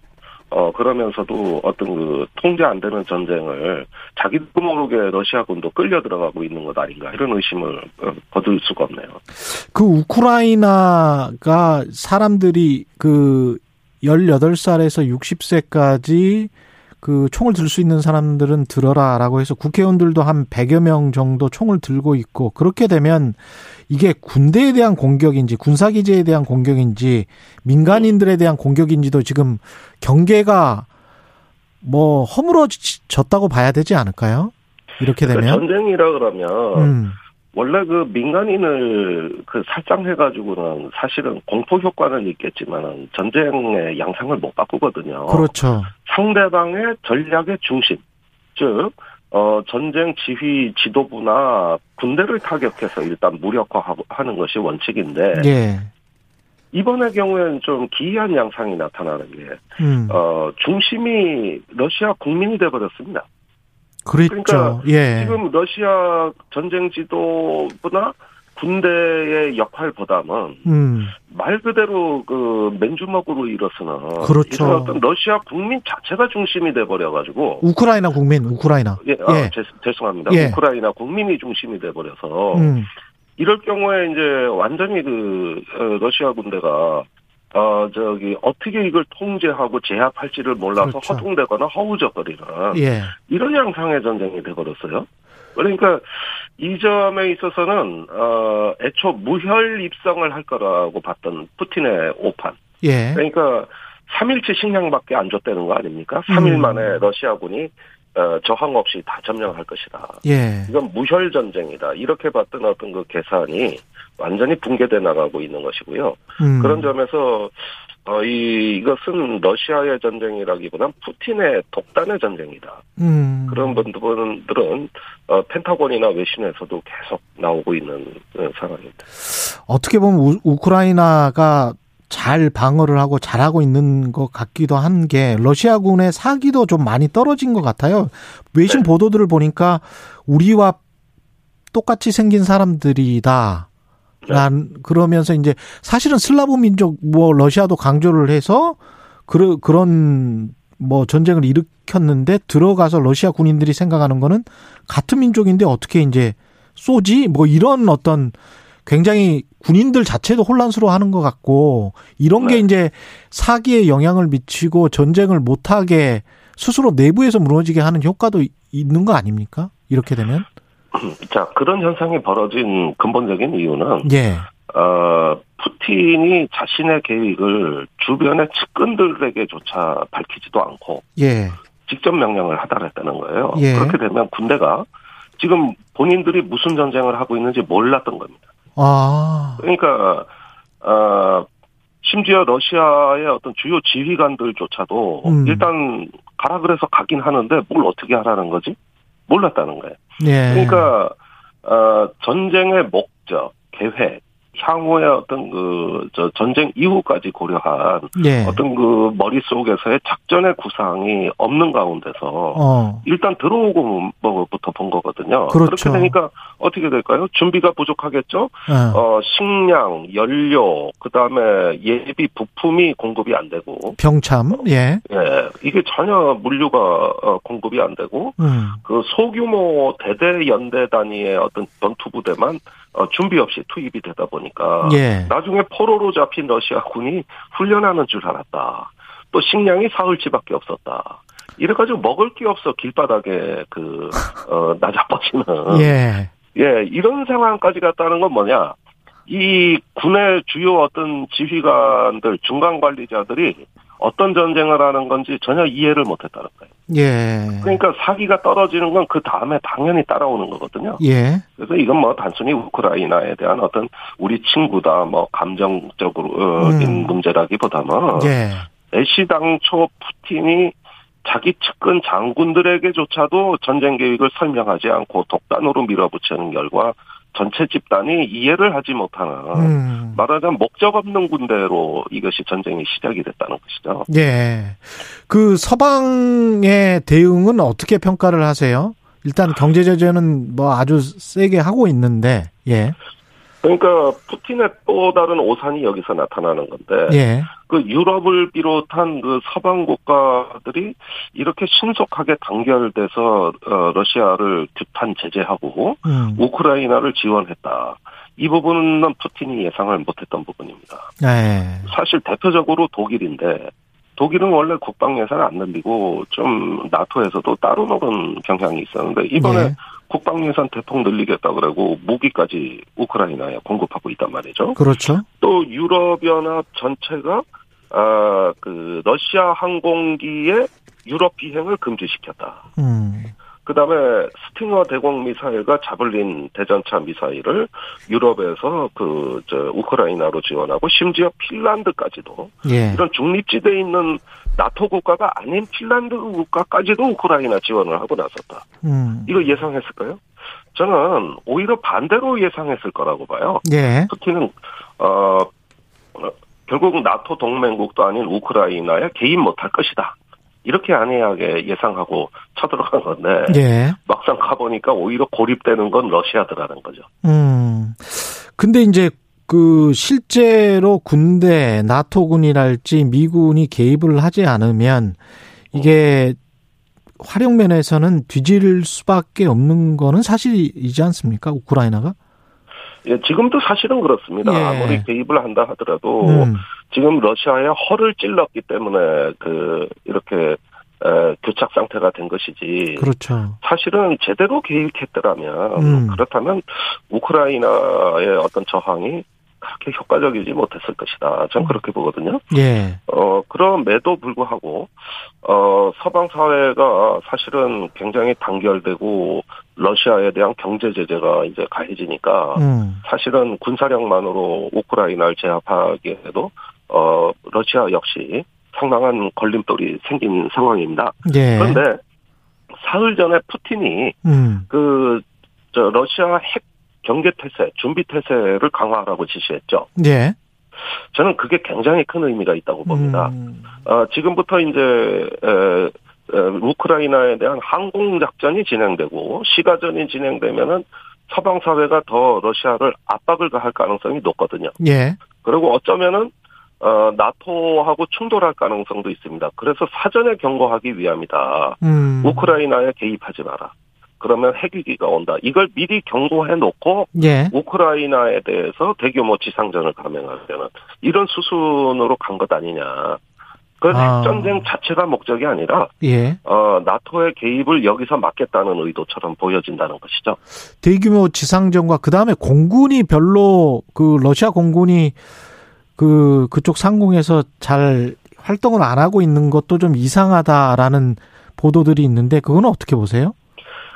어 그러면서도 어떤 그 통제 안 되는 전쟁을 자기도 모르게 러시아군도 끌려 들어가고 있는 것 아닌가 이런 의심을 어, 거둘 수가 없네요.
그 우크라이나가 사람들이 그 18살에서 60세까지 그 총을 들 수 있는 사람들은 들어라라고 해서 국회의원들도 한 100여 명 정도 총을 들고 있고 그렇게 되면 이게 군대에 대한 공격인지 군사 기지에 대한 공격인지 민간인들에 대한 공격인지도 지금 경계가 뭐 허물어졌다고 봐야 되지 않을까요? 이렇게
그러니까
되면
전쟁이라 그러면
음.
원래 그 민간인을 그 살상해가지고는 사실은 공포 효과는 있겠지만은 전쟁의 양상을 못 바꾸거든요.
그렇죠.
상대방의 전략의 중심, 즉, 어, 전쟁 지휘 지도부나 군대를 타격해서 일단 무력화하는 것이 원칙인데,
예.
이번의 경우에는 좀 기이한 양상이 나타나는 게,
음.
어, 중심이 러시아 국민이 돼버렸습니다.
그랬죠.
그러니까
예.
지금 러시아 전쟁 지도부나 군대의 역할보다는
음.
말 그대로 그 맨주먹으로 일어서는
그렇죠.
어떤 러시아 국민 자체가 중심이 돼 버려 가지고
우크라이나 국민, 우크라이나.
예, 아,
예.
죄, 죄송합니다.
예.
우크라이나 국민이 중심이 돼 버려서
음.
이럴 경우에 이제 완전히 그 어, 러시아 군대가 어 저기 어떻게 이걸 통제하고 제압할지를 몰라서
그렇죠.
허둥대거나 허우적거리는
예.
이런 양상의 전쟁이 돼버렸어요. 그러니까 이 점에 있어서는 어 애초 무혈 입성을 할 거라고 봤던 푸틴의 오판.
예.
그러니까 3일치 식량밖에 안 줬다는 거 아닙니까? 3일
음.
만에 러시아군이 어, 저항 없이 다 점령할 것이다.
예.
이건 무혈 전쟁이다. 이렇게 봤던 어떤 그 계산이 완전히 붕괴돼 나가고 있는 것이고요.
음.
그런 점에서 어, 이, 이것은 러시아의 전쟁이라기보단 푸틴의 독단의 전쟁이다.
음.
그런 분들은 어, 펜타곤이나 외신에서도 계속 나오고 있는 어, 상황입니다.
어떻게 보면 우, 우크라이나가 잘 방어를 하고 잘하고 있는 것 같기도 한 게 러시아군의 사기도 좀 많이 떨어진 것 같아요. 외신
네.
보도들을 보니까 우리와 똑같이 생긴 사람들이다. 란 그러면서 이제 사실은 슬라브 민족 뭐 러시아도 강조를 해서 그런 그런 뭐 전쟁을 일으켰는데 들어가서 러시아 군인들이 생각하는 거는 같은 민족인데 어떻게 이제 쏘지 뭐 이런 어떤 굉장히 군인들 자체도 혼란스러워하는 것 같고 이런 게
네.
이제 사기에 영향을 미치고 전쟁을 못하게 스스로 내부에서 무너지게 하는 효과도 있는 거 아닙니까? 이렇게 되면 (clears throat)
자, 그런 현상이 벌어진 근본적인 이유는
예,
어, 푸틴이 자신의 계획을 주변의 측근들에게조차 밝히지도 않고
예,
직접 명령을 하달했다는 거예요.
예.
그렇게 되면 군대가 지금 본인들이 무슨 전쟁을 하고 있는지 몰랐던 겁니다.
아,
그러니까 어, 심지어 러시아의 어떤 주요 지휘관들조차도
음.
일단 가라 그래서 가긴 하는데 뭘 어떻게 하라는 거지? 몰랐다는 거예요.
예,
그러니까 어, 전쟁의 목적, 계획, 향후의 어떤 그 저 전쟁 이후까지 고려한
예,
어떤 그 머릿속에서의 작전의 구상이 없는 가운데서
어,
일단 들어오고 뭐부터 본 거거든요.
그렇죠.
그렇게 되니까 어떻게 될까요? 준비가 부족하겠죠.
어.
어, 식량, 연료, 그 다음에 예비 부품이 공급이 안 되고,
병참, 예.
예, 이게 전혀 물류가 어, 공급이 안 되고,
음.
그 소규모 대대 연대 단위의 어떤 전투 부대만 어, 준비 없이 투입이 되다 보니 까,
예.
나중에 포로로 잡힌 러시아 군이 훈련하는 줄 알았다. 또 식량이 사흘치밖에 없었다. 이래가지고 먹을 게 없어 길바닥에 그 어, (laughs) 나자빠지는
예.
예, 이런 상황까지 갔다는 건 뭐냐? 이 군의 주요 어떤 지휘관들, 중간 관리자들이 어떤 전쟁을 하는 건지 전혀 이해를 못 했다는 거예요.
예.
그러니까 사기가 떨어지는 건 그 다음에 당연히 따라오는 거거든요.
예.
그래서 이건 뭐 단순히 우크라이나에 대한 어떤 우리 친구다, 뭐 감정적으로 어,
음.
인 문제라기보다는
예.
애시당초 푸틴이 자기 측근 장군들에게조차도 전쟁 계획을 설명하지 않고 독단으로 밀어붙이는 결과 전체 집단이 이해를 하지 못하는
음.
말하자면 목적 없는 군대로 이것이 전쟁이 시작이 됐다는 것이죠.
예. 그 서방의 대응은 어떻게 평가를 하세요? 일단 경제 제재는 뭐 아주 세게 하고 있는데, 예.
그러니까 푸틴의 또 다른 오산이 여기서 나타나는 건데
예.
그 유럽을 비롯한 그 서방 국가들이 이렇게 신속하게 단결돼서 어, 러시아를 규탄 제재하고
음.
우크라이나를 지원했다. 이 부분은 푸틴이 예상을 못했던 부분입니다.
예.
사실 대표적으로 독일인데 독일은 원래 국방 예산을 안 늘리고 좀 나토에서도 따로 노는 경향이 있었는데 이번에
예.
국방 예산 대폭 늘리겠다 그러고 무기까지 우크라이나에 공급하고 있단 말이죠.
그렇죠.
또 유럽연합 전체가 아, 그 러시아 항공기의 유럽 비행을 금지시켰다.
음.
그 다음에 스팅어 대공 미사일과 자블린 대전차 미사일을 유럽에서 그 저 우크라이나로 지원하고 심지어 핀란드까지도
예.
이런 중립지대에 있는 나토 국가가 아닌 핀란드 국가까지도 우크라이나 지원을 하고 나섰다.
음.
이거 예상했을까요? 저는 오히려 반대로 예상했을 거라고 봐요.
예.
푸틴은 어, 어, 결국 나토 동맹국도 아닌 우크라이나에 개입 못할 것이다. 이렇게 안이하게 예상하고 쳐들어간 건데
예.
막상 가보니까 오히려 고립되는 건 러시아더라는 거죠.
음. 근데 이제 그 실제로 군대 나토군이랄지 미군이 개입을 하지 않으면 이게 활용 면에서는 뒤질 수밖에 없는 거는 사실이지 않습니까? 우크라이나가?
예, 지금도 사실은 그렇습니다.
예.
아무리 개입을 한다 하더라도
음.
지금 러시아의 허를 찔렀기 때문에 그 이렇게 에, 교착 상태가 된 것이지.
그렇죠.
사실은 제대로 개입했더라면
음.
그렇다면 우크라이나의 어떤 저항이 그렇게 효과적이지 못했을 것이다.
음.
전 그렇게 보거든요.
예.
어, 그럼에도 불구하고, 어, 서방 사회가 사실은 굉장히 단결되고, 러시아에 대한 경제 제재가 이제 가해지니까,
음.
사실은 군사력만으로 우크라이나를 제압하기에도, 어, 러시아 역시 상당한 걸림돌이 생긴 상황입니다.
예.
그런데, 사흘 전에 푸틴이
음.
그, 저, 러시아 핵 경계 태세, 준비 태세를 강화하라고 지시했죠.
예.
저는 그게 굉장히 큰 의미가 있다고 봅니다.
음.
어, 지금부터 이제 에, 에, 우크라이나에 대한 항공 작전이 진행되고 시가전이 진행되면은 서방 사회가 더 러시아를 압박을 가할 가능성이 높거든요.
예.
그리고 어쩌면은 어, 나토하고 충돌할 가능성도 있습니다. 그래서 사전에 경고하기 위함이다.
음.
우크라이나에 개입하지 마라. 그러면 핵위기가 온다. 이걸 미리 경고해 놓고
예.
우크라이나에 대해서 대규모 지상전을 감행하려는 이런 수순으로 간 것 아니냐. 그
아.
핵전쟁 자체가 목적이 아니라
예.
어, 나토의 개입을 여기서 막겠다는 의도처럼 보여진다는 것이죠.
대규모 지상전과 그 다음에 공군이 별로 그 러시아 공군이 그 그쪽 상공에서 잘 활동을 안 하고 있는 것도 좀 이상하다라는 보도들이 있는데 그건 어떻게 보세요?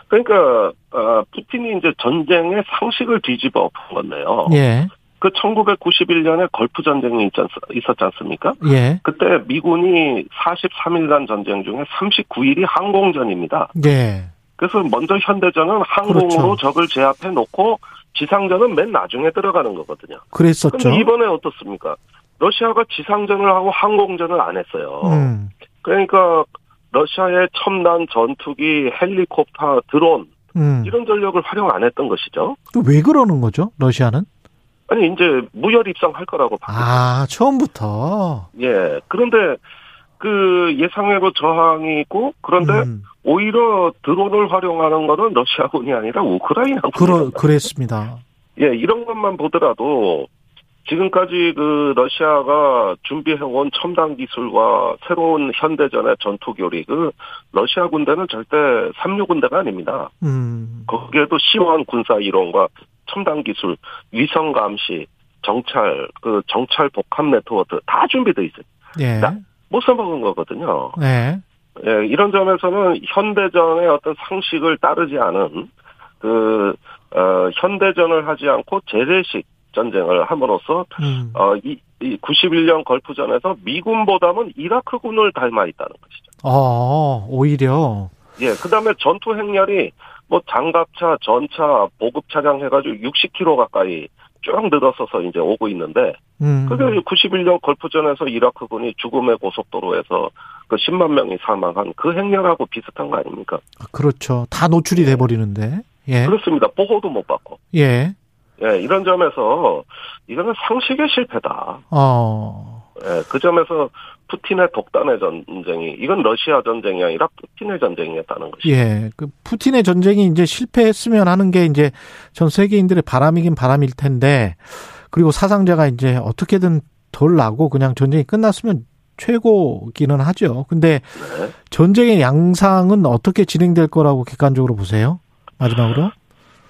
그러니까 어, 푸틴이 이제 전쟁의 상식을 뒤집어 엎은 건데요.
예.
그 1991년에 걸프 전쟁이 있었지 않습니까?
예.
그때 미군이 43일간 전쟁 중에 39일이 항공전입니다.
예.
그래서 먼저 현대전은 항공으로
그렇죠.
적을 제압해 놓고 지상전은 맨 나중에 들어가는 거거든요.
그랬었죠.
근데 이번에 어떻습니까? 러시아가 지상전을 하고 항공전을 안 했어요.
음.
그러니까 러시아의 첨단 전투기, 헬리콥터, 드론
음.
이런 전력을 활용 안 했던 것이죠.
왜 그러는 거죠? 러시아는?
아니 이제 무혈 입성할 거라고
봤아 처음부터.
예. 그런데 그 예상외로 저항이 있고 그런데
음.
오히려 드론을 활용하는 거는 러시아군이 아니라 우크라이나군.
그러 그랬습니다.
예, 이런 것만 보더라도 지금까지 그 러시아가 준비해온 첨단 기술과 새로운 현대전의 전투 교리, 그 러시아 군대는 절대 삼류 군대가 아닙니다.
음.
거기에도 심오한 군사 이론과 첨단 기술, 위성 감시, 정찰, 그 정찰 복합 네트워크 다 준비돼 있어요.
예.
나- 못 써먹은 거거든요.
네.
예, 이런 점에서는 현대전의 어떤 상식을 따르지 않은 그 어, 현대전을 하지 않고 재래식 전쟁을 함으로써
음.
어, 이, 이 91년 걸프전에서 미군보다는 이라크군을 닮아 있다는 것이죠.
어 오히려.
예, 그 다음에 전투 행렬이 뭐 장갑차, 전차, 보급 차량 해가지고 60km 가까이 쭉 늘어서서 이제 오고 있는데
음.
그게 91년 걸프전에서 이라크군이 죽음의 고속도로에서 그 10만 명이 사망한 그 행렬하고 비슷한 거 아닙니까?
그렇죠. 다 노출이 돼 버리는데. 예.
그렇습니다. 보호도 못 받고.
예.
예, 이런 점에서 이거는 상식의 실패다.
어.
예, 그 점에서 푸틴의 독단의 전쟁이 이건 러시아 전쟁이 아니라 푸틴의 전쟁이었다는 것이죠.
예. 그 푸틴의 전쟁이 이제 실패했으면 하는 게 이제 전 세계인들의 바람이긴 바람일 텐데 그리고 사상자가 이제 어떻게든 덜 나고 그냥 전쟁이 끝났으면 최고기는 하죠. 근데
네.
전쟁의 양상은 어떻게 진행될 거라고 객관적으로 보세요? 마지막으로?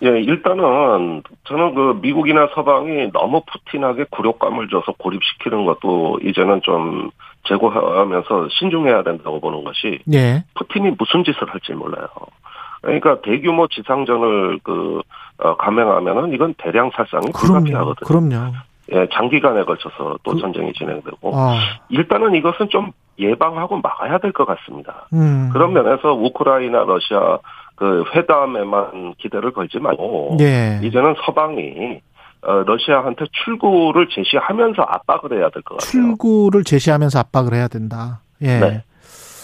예, 일단은 저는 그 미국이나 서방이 너무 푸틴하게 굴욕감을 줘서 고립시키는 것도 이제는 좀 제고하면서 신중해야 된다고 보는 것이
예.
푸틴이 무슨 짓을 할지 몰라요. 그러니까 대규모 지상전을 그 어, 감행하면은 이건 대량 살상이. 불가피하거든요.
그럼요.
예, 장기간에 걸쳐서 또
그-
전쟁이 진행되고
아.
일단은 이것은 좀 예방하고 막아야 될 것 같습니다.
음.
그런 면에서 우크라이나 러시아 그 회담에만 기대를 걸지 말고
예.
이제는 서방이 어, 러시아한테 출구를 제시하면서 압박을 해야 될 것 같아요.
출구를 제시하면서 압박을 해야 된다. 예.
네.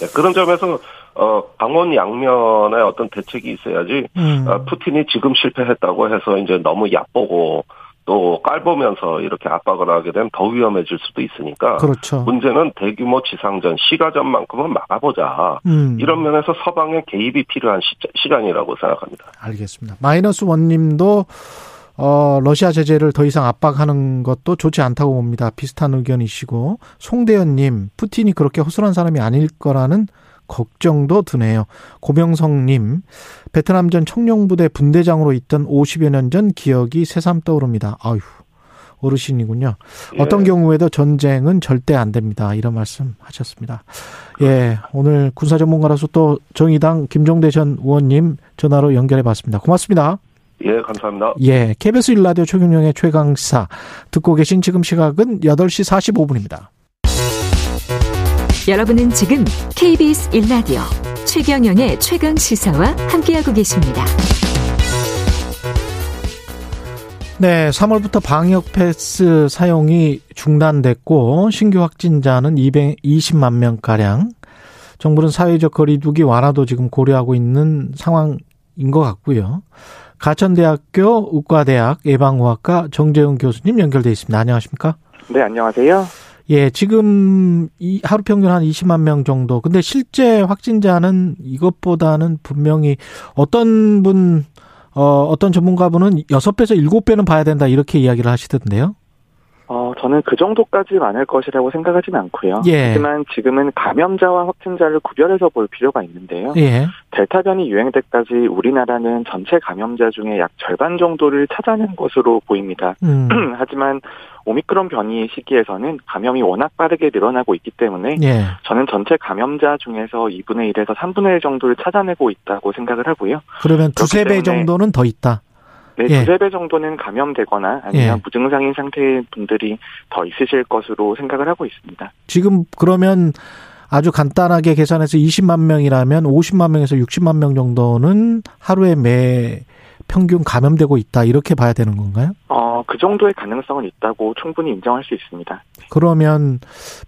예, 그런 점에서 어, 강원 양면에 어떤 대책이 있어야지
음.
어, 푸틴이 지금 실패했다고 해서 이제 너무 얕보고 또 깔보면서 이렇게 압박을 하게 되면 더 위험해질 수도 있으니까
그렇죠.
문제는 대규모 지상전, 시가전만큼은 막아보자.
음.
이런 면에서 서방의 개입이 필요한 시, 간이라고 생각합니다.
알겠습니다. 마이너스 원님도 어, 러시아 제재를 더 이상 압박하는 것도 좋지 않다고 봅니다. 비슷한 의견이시고 송대현님 푸틴이 그렇게 허술한 사람이 아닐 거라는 걱정도 드네요. 고명성님 베트남 전 청룡부대 분대장으로 있던 50여 년 전 기억이 새삼 떠오릅니다. 아휴 어르신이군요. 어떤
예.
경우에도 전쟁은 절대 안 됩니다. 이런 말씀 하셨습니다. 예, 오늘 군사 전문가로서 또 정의당 김종대 전 의원님 전화로 연결해 봤습니다. 고맙습니다.
예, 감사합니다.
예, KBS 일라디오 최경영의 최강시사 듣고 계신 지금 시각은 8시 45분입니다.
여러분은 지금 KBS 1라디오 최경영의 최강 시사와 함께하고 계십니다.
네, 3월부터 방역 패스 사용이 중단됐고 신규 확진자는 220만 명 가량. 정부는 사회적 거리두기 완화도 지금 고려하고 있는 상황인 것 같고요. 가천대학교 의과대학 예방의학과 정재훈 교수님 연결돼 있습니다. 안녕하십니까?
네, 안녕하세요.
예, 지금 이 하루 평균 한 20만 명 정도. 근데 실제 확진자는 이것보다는 분명히 어떤 분, 어, 어떤 전문가분은 6배에서 7배는 봐야 된다 이렇게 이야기를 하시던데요.
어, 저는 그 정도까지 많을 것이라고 생각하지는 않고요.
예.
하지만 지금은 감염자와 확진자를 구별해서 볼 필요가 있는데요.
예.
델타 변이 유행 때까지 우리나라는 전체 감염자 중에 약 절반 정도를 찾아낸 것으로 보입니다.
음. (clears throat)
하지만 오미크론 변이 시기에서는 감염이 워낙 빠르게 늘어나고 있기 때문에
예.
저는 전체 감염자 중에서 2분의 1에서 3분의 1 정도를 찾아내고 있다고 생각을 하고요.
그러면 두세 배 정도는 더 있다.
네,
예.
두세 배 정도는 감염되거나 아니면
예.
무증상인 상태의 분들이 더 있으실 것으로 생각을 하고 있습니다.
지금 그러면 아주 간단하게 계산해서 20만 명이라면 50만 명에서 60만 명 정도는 하루에 매 평균 감염되고 있다. 이렇게 봐야 되는 건가요?
어, 그 정도의 가능성은 있다고 충분히 인정할 수 있습니다.
그러면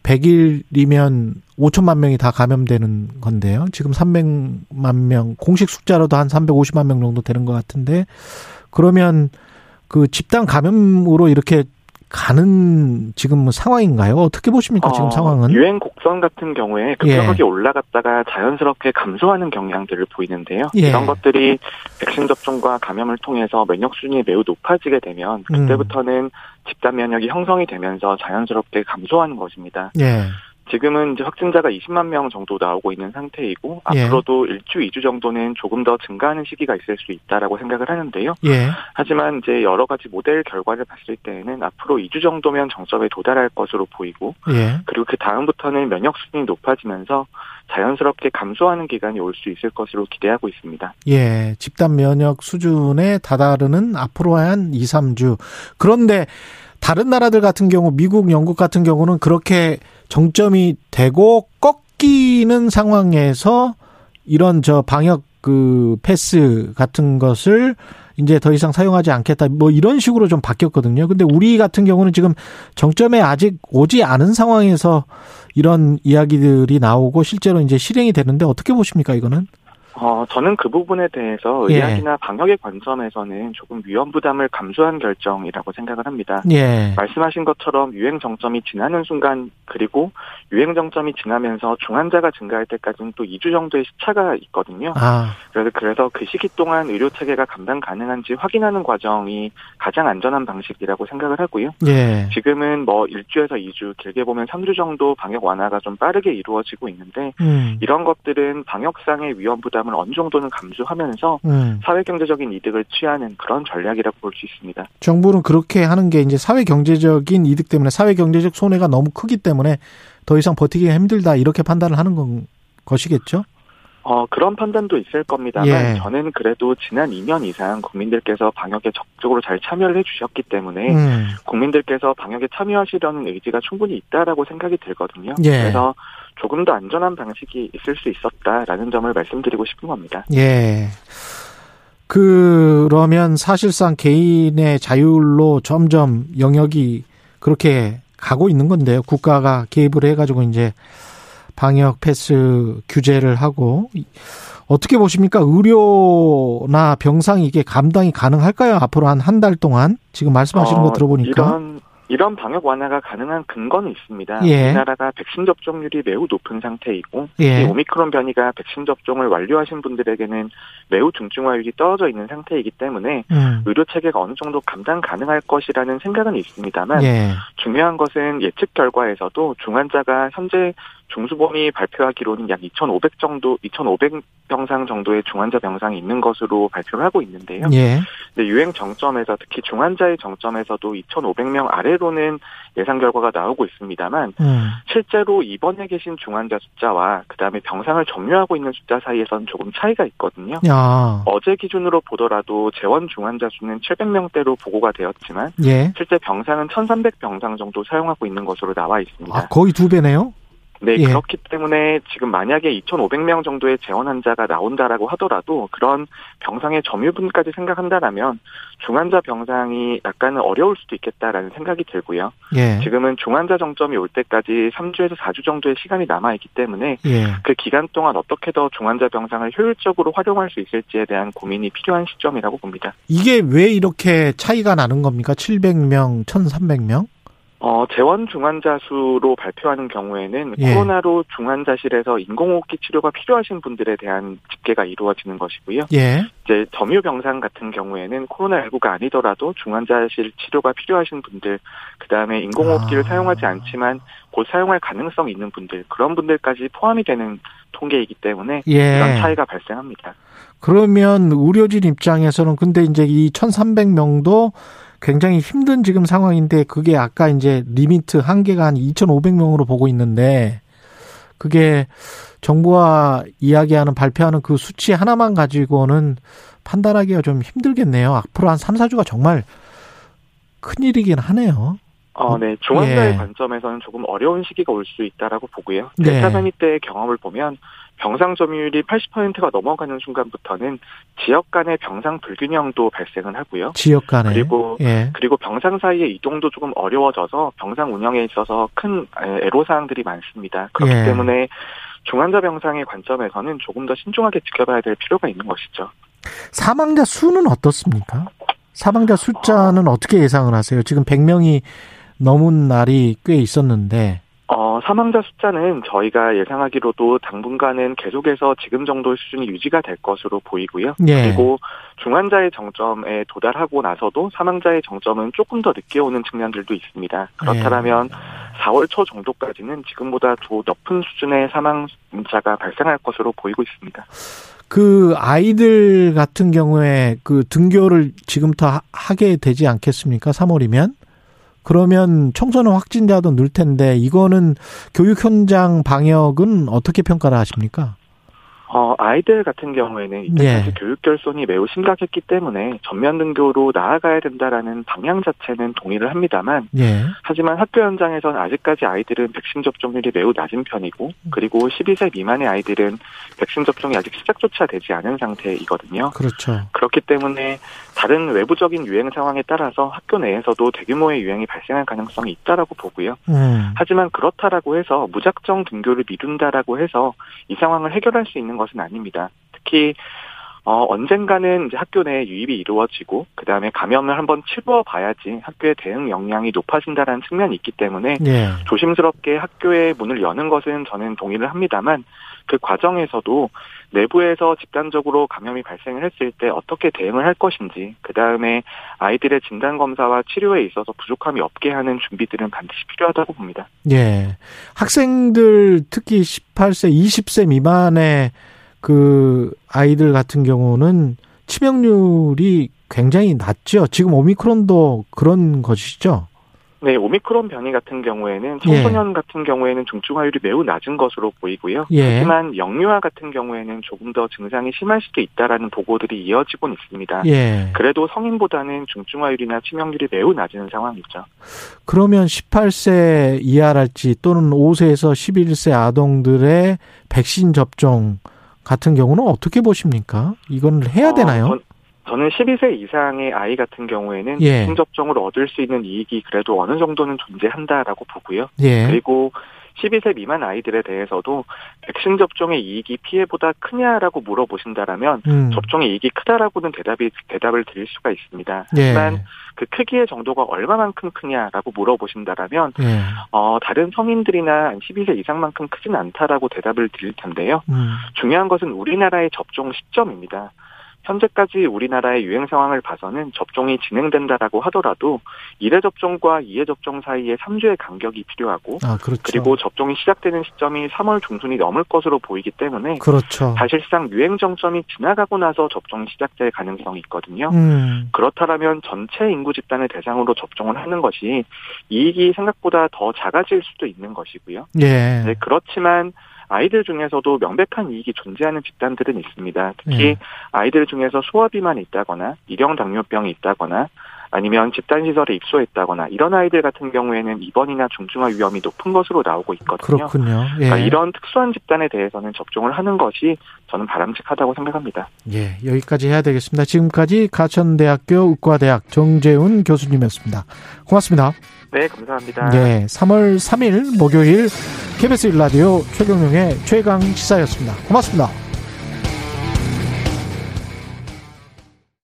100일이면 5천만 명이 다 감염되는 건데요. 지금 300만 명 공식 숫자로도 한 350만 명 정도 되는 것 같은데 그러면 그 집단 감염으로 이렇게 가는 지금 상황인가요? 어떻게 보십니까? 지금
어,
상황은?
유행 곡선 같은 경우에 급격하게 올라갔다가 자연스럽게 감소하는 경향들을 보이는데요.
예.
이런 것들이 백신 접종과 감염을 통해서 면역 수준이 매우 높아지게 되면 그때부터는 집단 면역이 형성이 되면서 자연스럽게 감소하는 것입니다.
예.
지금은 이제 확진자가 20만 명 정도 나오고 있는 상태이고
예.
앞으로도 일주, 이주 정도는 조금 더 증가하는 시기가 있을 수 있다라고 생각을 하는데요.
예.
하지만 이제 여러 가지 모델 결과를 봤을 때에는 앞으로 2주 정도면 정점에 도달할 것으로 보이고
예.
그리고 그 다음부터는 면역 수준이 높아지면서 자연스럽게 감소하는 기간이 올 수 있을 것으로 기대하고 있습니다.
예. 집단 면역 수준에 다다르는 앞으로 한 2, 3주. 그런데 다른 나라들 같은 경우 미국, 영국 같은 경우는 그렇게 정점이 되고 꺾이는 상황에서 이런 저 방역 그 패스 같은 것을 이제 더 이상 사용하지 않겠다. 뭐 이런 식으로 좀 바뀌었거든요. 근데 우리 같은 경우는 지금 정점에 아직 오지 않은 상황에서 이런 이야기들이 나오고 실제로 이제 실행이 되는데 어떻게 보십니까, 이거는?
어, 저는 그 부분에 대해서
예.
의학이나 방역의 관점에서는 조금 위험 부담을 감수한 결정이라고 생각을 합니다.
예.
말씀하신 것처럼 유행 정점이 지나는 순간 그리고 유행 정점이 지나면서 중환자가 증가할 때까지는 또 2주 정도의 시차가 있거든요.
아,
그래서 그래서 그 시기 동안 의료 체계가 감당 가능한지 확인하는 과정이 가장 안전한 방식이라고 생각을 하고요.
예.
지금은 뭐 1주에서 2주, 길게 보면 3주 정도 방역 완화가 좀 빠르게 이루어지고 있는데
음.
이런 것들은 방역상의 위험 부담 을 어느 정도는 감수하면서
음.
사회 경제적인 이득을 취하는 그런 전략이라고 볼 수 있습니다.
정부는 그렇게 하는 게 이제 사회 경제적인 이득 때문에 사회 경제적 손해가 너무 크기 때문에 더 이상 버티기가 힘들다 이렇게 판단을 하는 건 것이겠죠.
어, 그런 판단도 있을 겁니다만
예.
저는 그래도 지난 2년 이상 국민들께서 방역에 적극적으로 잘 참여를 해주셨기 때문에
음.
국민들께서 방역에 참여하시려는 의지가 충분히 있다라고 생각이 들거든요.
예.
그래서 조금 더 안전한 방식이 있을 수 있었다라는 점을 말씀드리고 싶은 겁니다.
예. 그러면 사실상 개인의 자율로 점점 영역이 그렇게 가고 있는 건데요. 국가가 개입을 해가지고 이제 방역 패스 규제를 하고 어떻게 보십니까? 의료나 병상이 이게 감당이 가능할까요? 앞으로 한 한 달 동안 지금 말씀하시는 거
어,
들어보니까
이런 이런 방역 완화가 가능한 근거는 있습니다.
예.
우리나라가 백신 접종률이 매우 높은 상태이고
예.
이 오미크론 변이가 백신 접종을 완료하신 분들에게는 매우 중증화율이 떨어져 있는 상태이기 때문에
음.
의료 체계가 어느 정도 감당 가능할 것이라는 생각은 있습니다만
예.
중요한 것은 예측 결과에서도 중환자가 현재 중수본이 발표하기로는 약 2,500 정도, 2,500 병상 정도의 중환자 병상이 있는 것으로 발표를 하고 있는데요.
예.
근데 유행 정점에서 특히 중환자의 정점에서도 2,500명 아래로는 예상 결과가 나오고 있습니다만
음.
실제로 입원해 계신 중환자 숫자와 그다음에 병상을 점유하고 있는 숫자 사이에서는 조금 차이가 있거든요.
야.
어제 기준으로 보더라도 재원 중환자 수는 700명대로 보고가 되었지만
예.
실제 병상은 1,300 병상 정도 사용하고 있는 것으로 나와 있습니다.
아, 거의 두 배네요.
네,
예.
그렇기 때문에 지금 만약에 2,500명 정도의 재원 환자가 나온다라고 하더라도 그런 병상의 점유분까지 생각한다라면 중환자 병상이 약간은 어려울 수도 있겠다라는 생각이 들고요.
예.
지금은 중환자 정점이 올 때까지 3주에서 4주 정도의 시간이 남아 있기 때문에
예.
그 기간 동안 어떻게 더 중환자 병상을 효율적으로 활용할 수 있을지에 대한 고민이 필요한 시점이라고 봅니다.
이게 왜 이렇게 차이가 나는 겁니까? 700명, 1,300명?
어, 재원 중환자 수로 발표하는 경우에는
예.
코로나로 중환자실에서 인공호흡기 치료가 필요하신 분들에 대한 집계가 이루어지는 것이고요.
예.
이제 점유 병상 같은 경우에는 코로나19가 아니더라도 중환자실 치료가 필요하신 분들, 그 다음에 인공호흡기를
아.
사용하지 않지만 곧 사용할 가능성 있는 분들, 그런 분들까지 포함이 되는 통계이기 때문에
예.
이런 차이가 발생합니다.
그러면 의료진 입장에서는 근데 이제 이 1,300명도 굉장히 힘든 지금 상황인데 그게 아까 이제 limit 한계가 한 2,500명으로 보고 있는데 그게 정부와 이야기하는 발표하는 그 수치 하나만 가지고는 판단하기가 좀 힘들겠네요. 앞으로 한 3, 4주가 정말 큰일이긴 하네요.
어, 네. 중환자의
예.
관점에서는 조금 어려운 시기가 올 수 있다라고 보고요.
네.
델타 변이 때의 경험을 보면 병상 점유율이 80%가 넘어가는 순간부터는 지역 간의 병상 불균형도 발생을 하고요.
지역 간에
그리고
예.
그리고 병상 사이의 이동도 조금 어려워져서 병상 운영에 있어서 큰 애로 사항들이 많습니다. 그렇기
예.
때문에 중환자 병상의 관점에서는 조금 더 신중하게 지켜봐야 될 필요가 있는 것이죠.
사망자 수는 어떻습니까? 사망자 숫자는 어떻게 예상을 하세요? 지금 100명이 넘은 날이 꽤 있었는데
어, 사망자 숫자는 저희가 예상하기로도 당분간은 계속해서 지금 정도의 수준이 유지가 될 것으로 보이고요.
예.
그리고 중환자의 정점에 도달하고 나서도 사망자의 정점은 조금 더 늦게 오는 측면들도 있습니다. 그렇다면 4월 초 정도까지는 지금보다 더 높은 수준의 사망자가 발생할 것으로 보이고 있습니다.
그 아이들 같은 경우에 그 등교를 지금부터 하- 하게 되지 않겠습니까? 3월이면 그러면 청소년 확진자도 늘 텐데 이거는 교육 현장 방역은 어떻게 평가를 하십니까?
어, 아이들 같은 경우에는 이때까지
예.
교육 결손이 매우 심각했기 때문에 전면 등교로 나아가야 된다라는 방향 자체는 동의를 합니다만
예.
하지만 학교 현장에서는 아직까지 아이들은 백신 접종률이 매우 낮은 편이고 그리고 12세 미만의 아이들은 백신 접종이 아직 시작조차 되지 않은 상태이거든요.
그렇죠.
그렇기 때문에 다른 외부적인 유행 상황에 따라서 학교 내에서도 대규모의 유행이 발생할 가능성이 있다라고 보고요.
음.
하지만 그렇다라고 해서 무작정 등교를 미룬다라고 해서 이 상황을 해결할 수 있는 것은 아닙니다. 특히 어, 언젠가는 이제 학교 내에 유입이 이루어지고 그 다음에 감염을 한번 치루어 봐야지 학교의 대응 역량이 높아진다는 측면이 있기 때문에
예.
조심스럽게 학교의 문을 여는 것은 저는 동의를 합니다만 그 과정에서도 내부에서 집단적으로 감염이 발생을 했을 때 어떻게 대응을 할 것인지 그 다음에 아이들의 진단 검사와 치료에 있어서 부족함이 없게 하는 준비들은 반드시 필요하다고 봅니다.
예. 학생들 특히 18세, 20세 미만의 그 아이들 같은 경우는 치명률이 굉장히 낮죠. 지금 오미크론도 그런 것이죠.
네, 오미크론 변이 같은 경우에는 청소년 같은 경우에는 중증화율이 매우 낮은 것으로 보이고요.
예.
하지만 영유아 같은 경우에는 조금 더 증상이 심할 수도 있다라는 보고들이 이어지고 있습니다.
예.
그래도 성인보다는 중증화율이나 치명률이 매우 낮은 상황이죠.
그러면 18세 이하랄지 또는 5세에서 11세 아동들의 백신 접종 같은 경우는 어떻게 보십니까? 이건 해야
어,
되나요?
전- 저는 12세 이상의 아이 같은 경우에는
예.
백신 접종을 얻을 수 있는 이익이 그래도 어느 정도는 존재한다라고 보고요.
예.
그리고 12세 미만 아이들에 대해서도 백신 접종의 이익이 피해보다 크냐라고 물어보신다라면
음.
접종의 이익이 크다라고는 대답이 대답을 드릴 수가 있습니다.
예.
하지만 그 크기의 정도가 얼마만큼 크냐라고 물어보신다라면
예.
어, 다른 성인들이나 12세 이상만큼 크진 않다라고 대답을 드릴 텐데요.
음.
중요한 것은 우리나라의 접종 시점입니다. 현재까지 우리나라의 유행 상황을 봐서는 접종이 진행된다라고 하더라도 1회 접종과 2회 접종 사이에 3주의 간격이 필요하고
아, 그렇죠.
그리고 접종이 시작되는 시점이 3월 중순이 넘을 것으로 보이기 때문에
그렇죠.
사실상 유행 정점이 지나가고 나서 접종이 시작될 가능성이 있거든요.
음.
그렇다면 전체 인구 집단을 대상으로 접종을 하는 것이 이익이 생각보다 더 작아질 수도 있는 것이고요.
예.
네, 그렇지만 아이들 중에서도 명백한 이익이 존재하는 집단들은 있습니다. 특히
예.
아이들 중에서 소아비만이 있다거나 일형 당뇨병이 있다거나 아니면 집단 시설에 입소했다거나 이런 아이들 같은 경우에는 입원이나 중증화 위험이 높은 것으로 나오고 있거든요.
그렇군요. 예.
그러니까 이런 특수한 집단에 대해서는 접종을 하는 것이 저는 바람직하다고 생각합니다.
예, 여기까지 해야 되겠습니다. 지금까지 가천대학교 의과대학 정재훈 교수님이었습니다. 고맙습니다.
네, 감사합니다.
네, 3월 3일 목요일 KBS 1라디오 최경영의 최강 시사였습니다. 고맙습니다.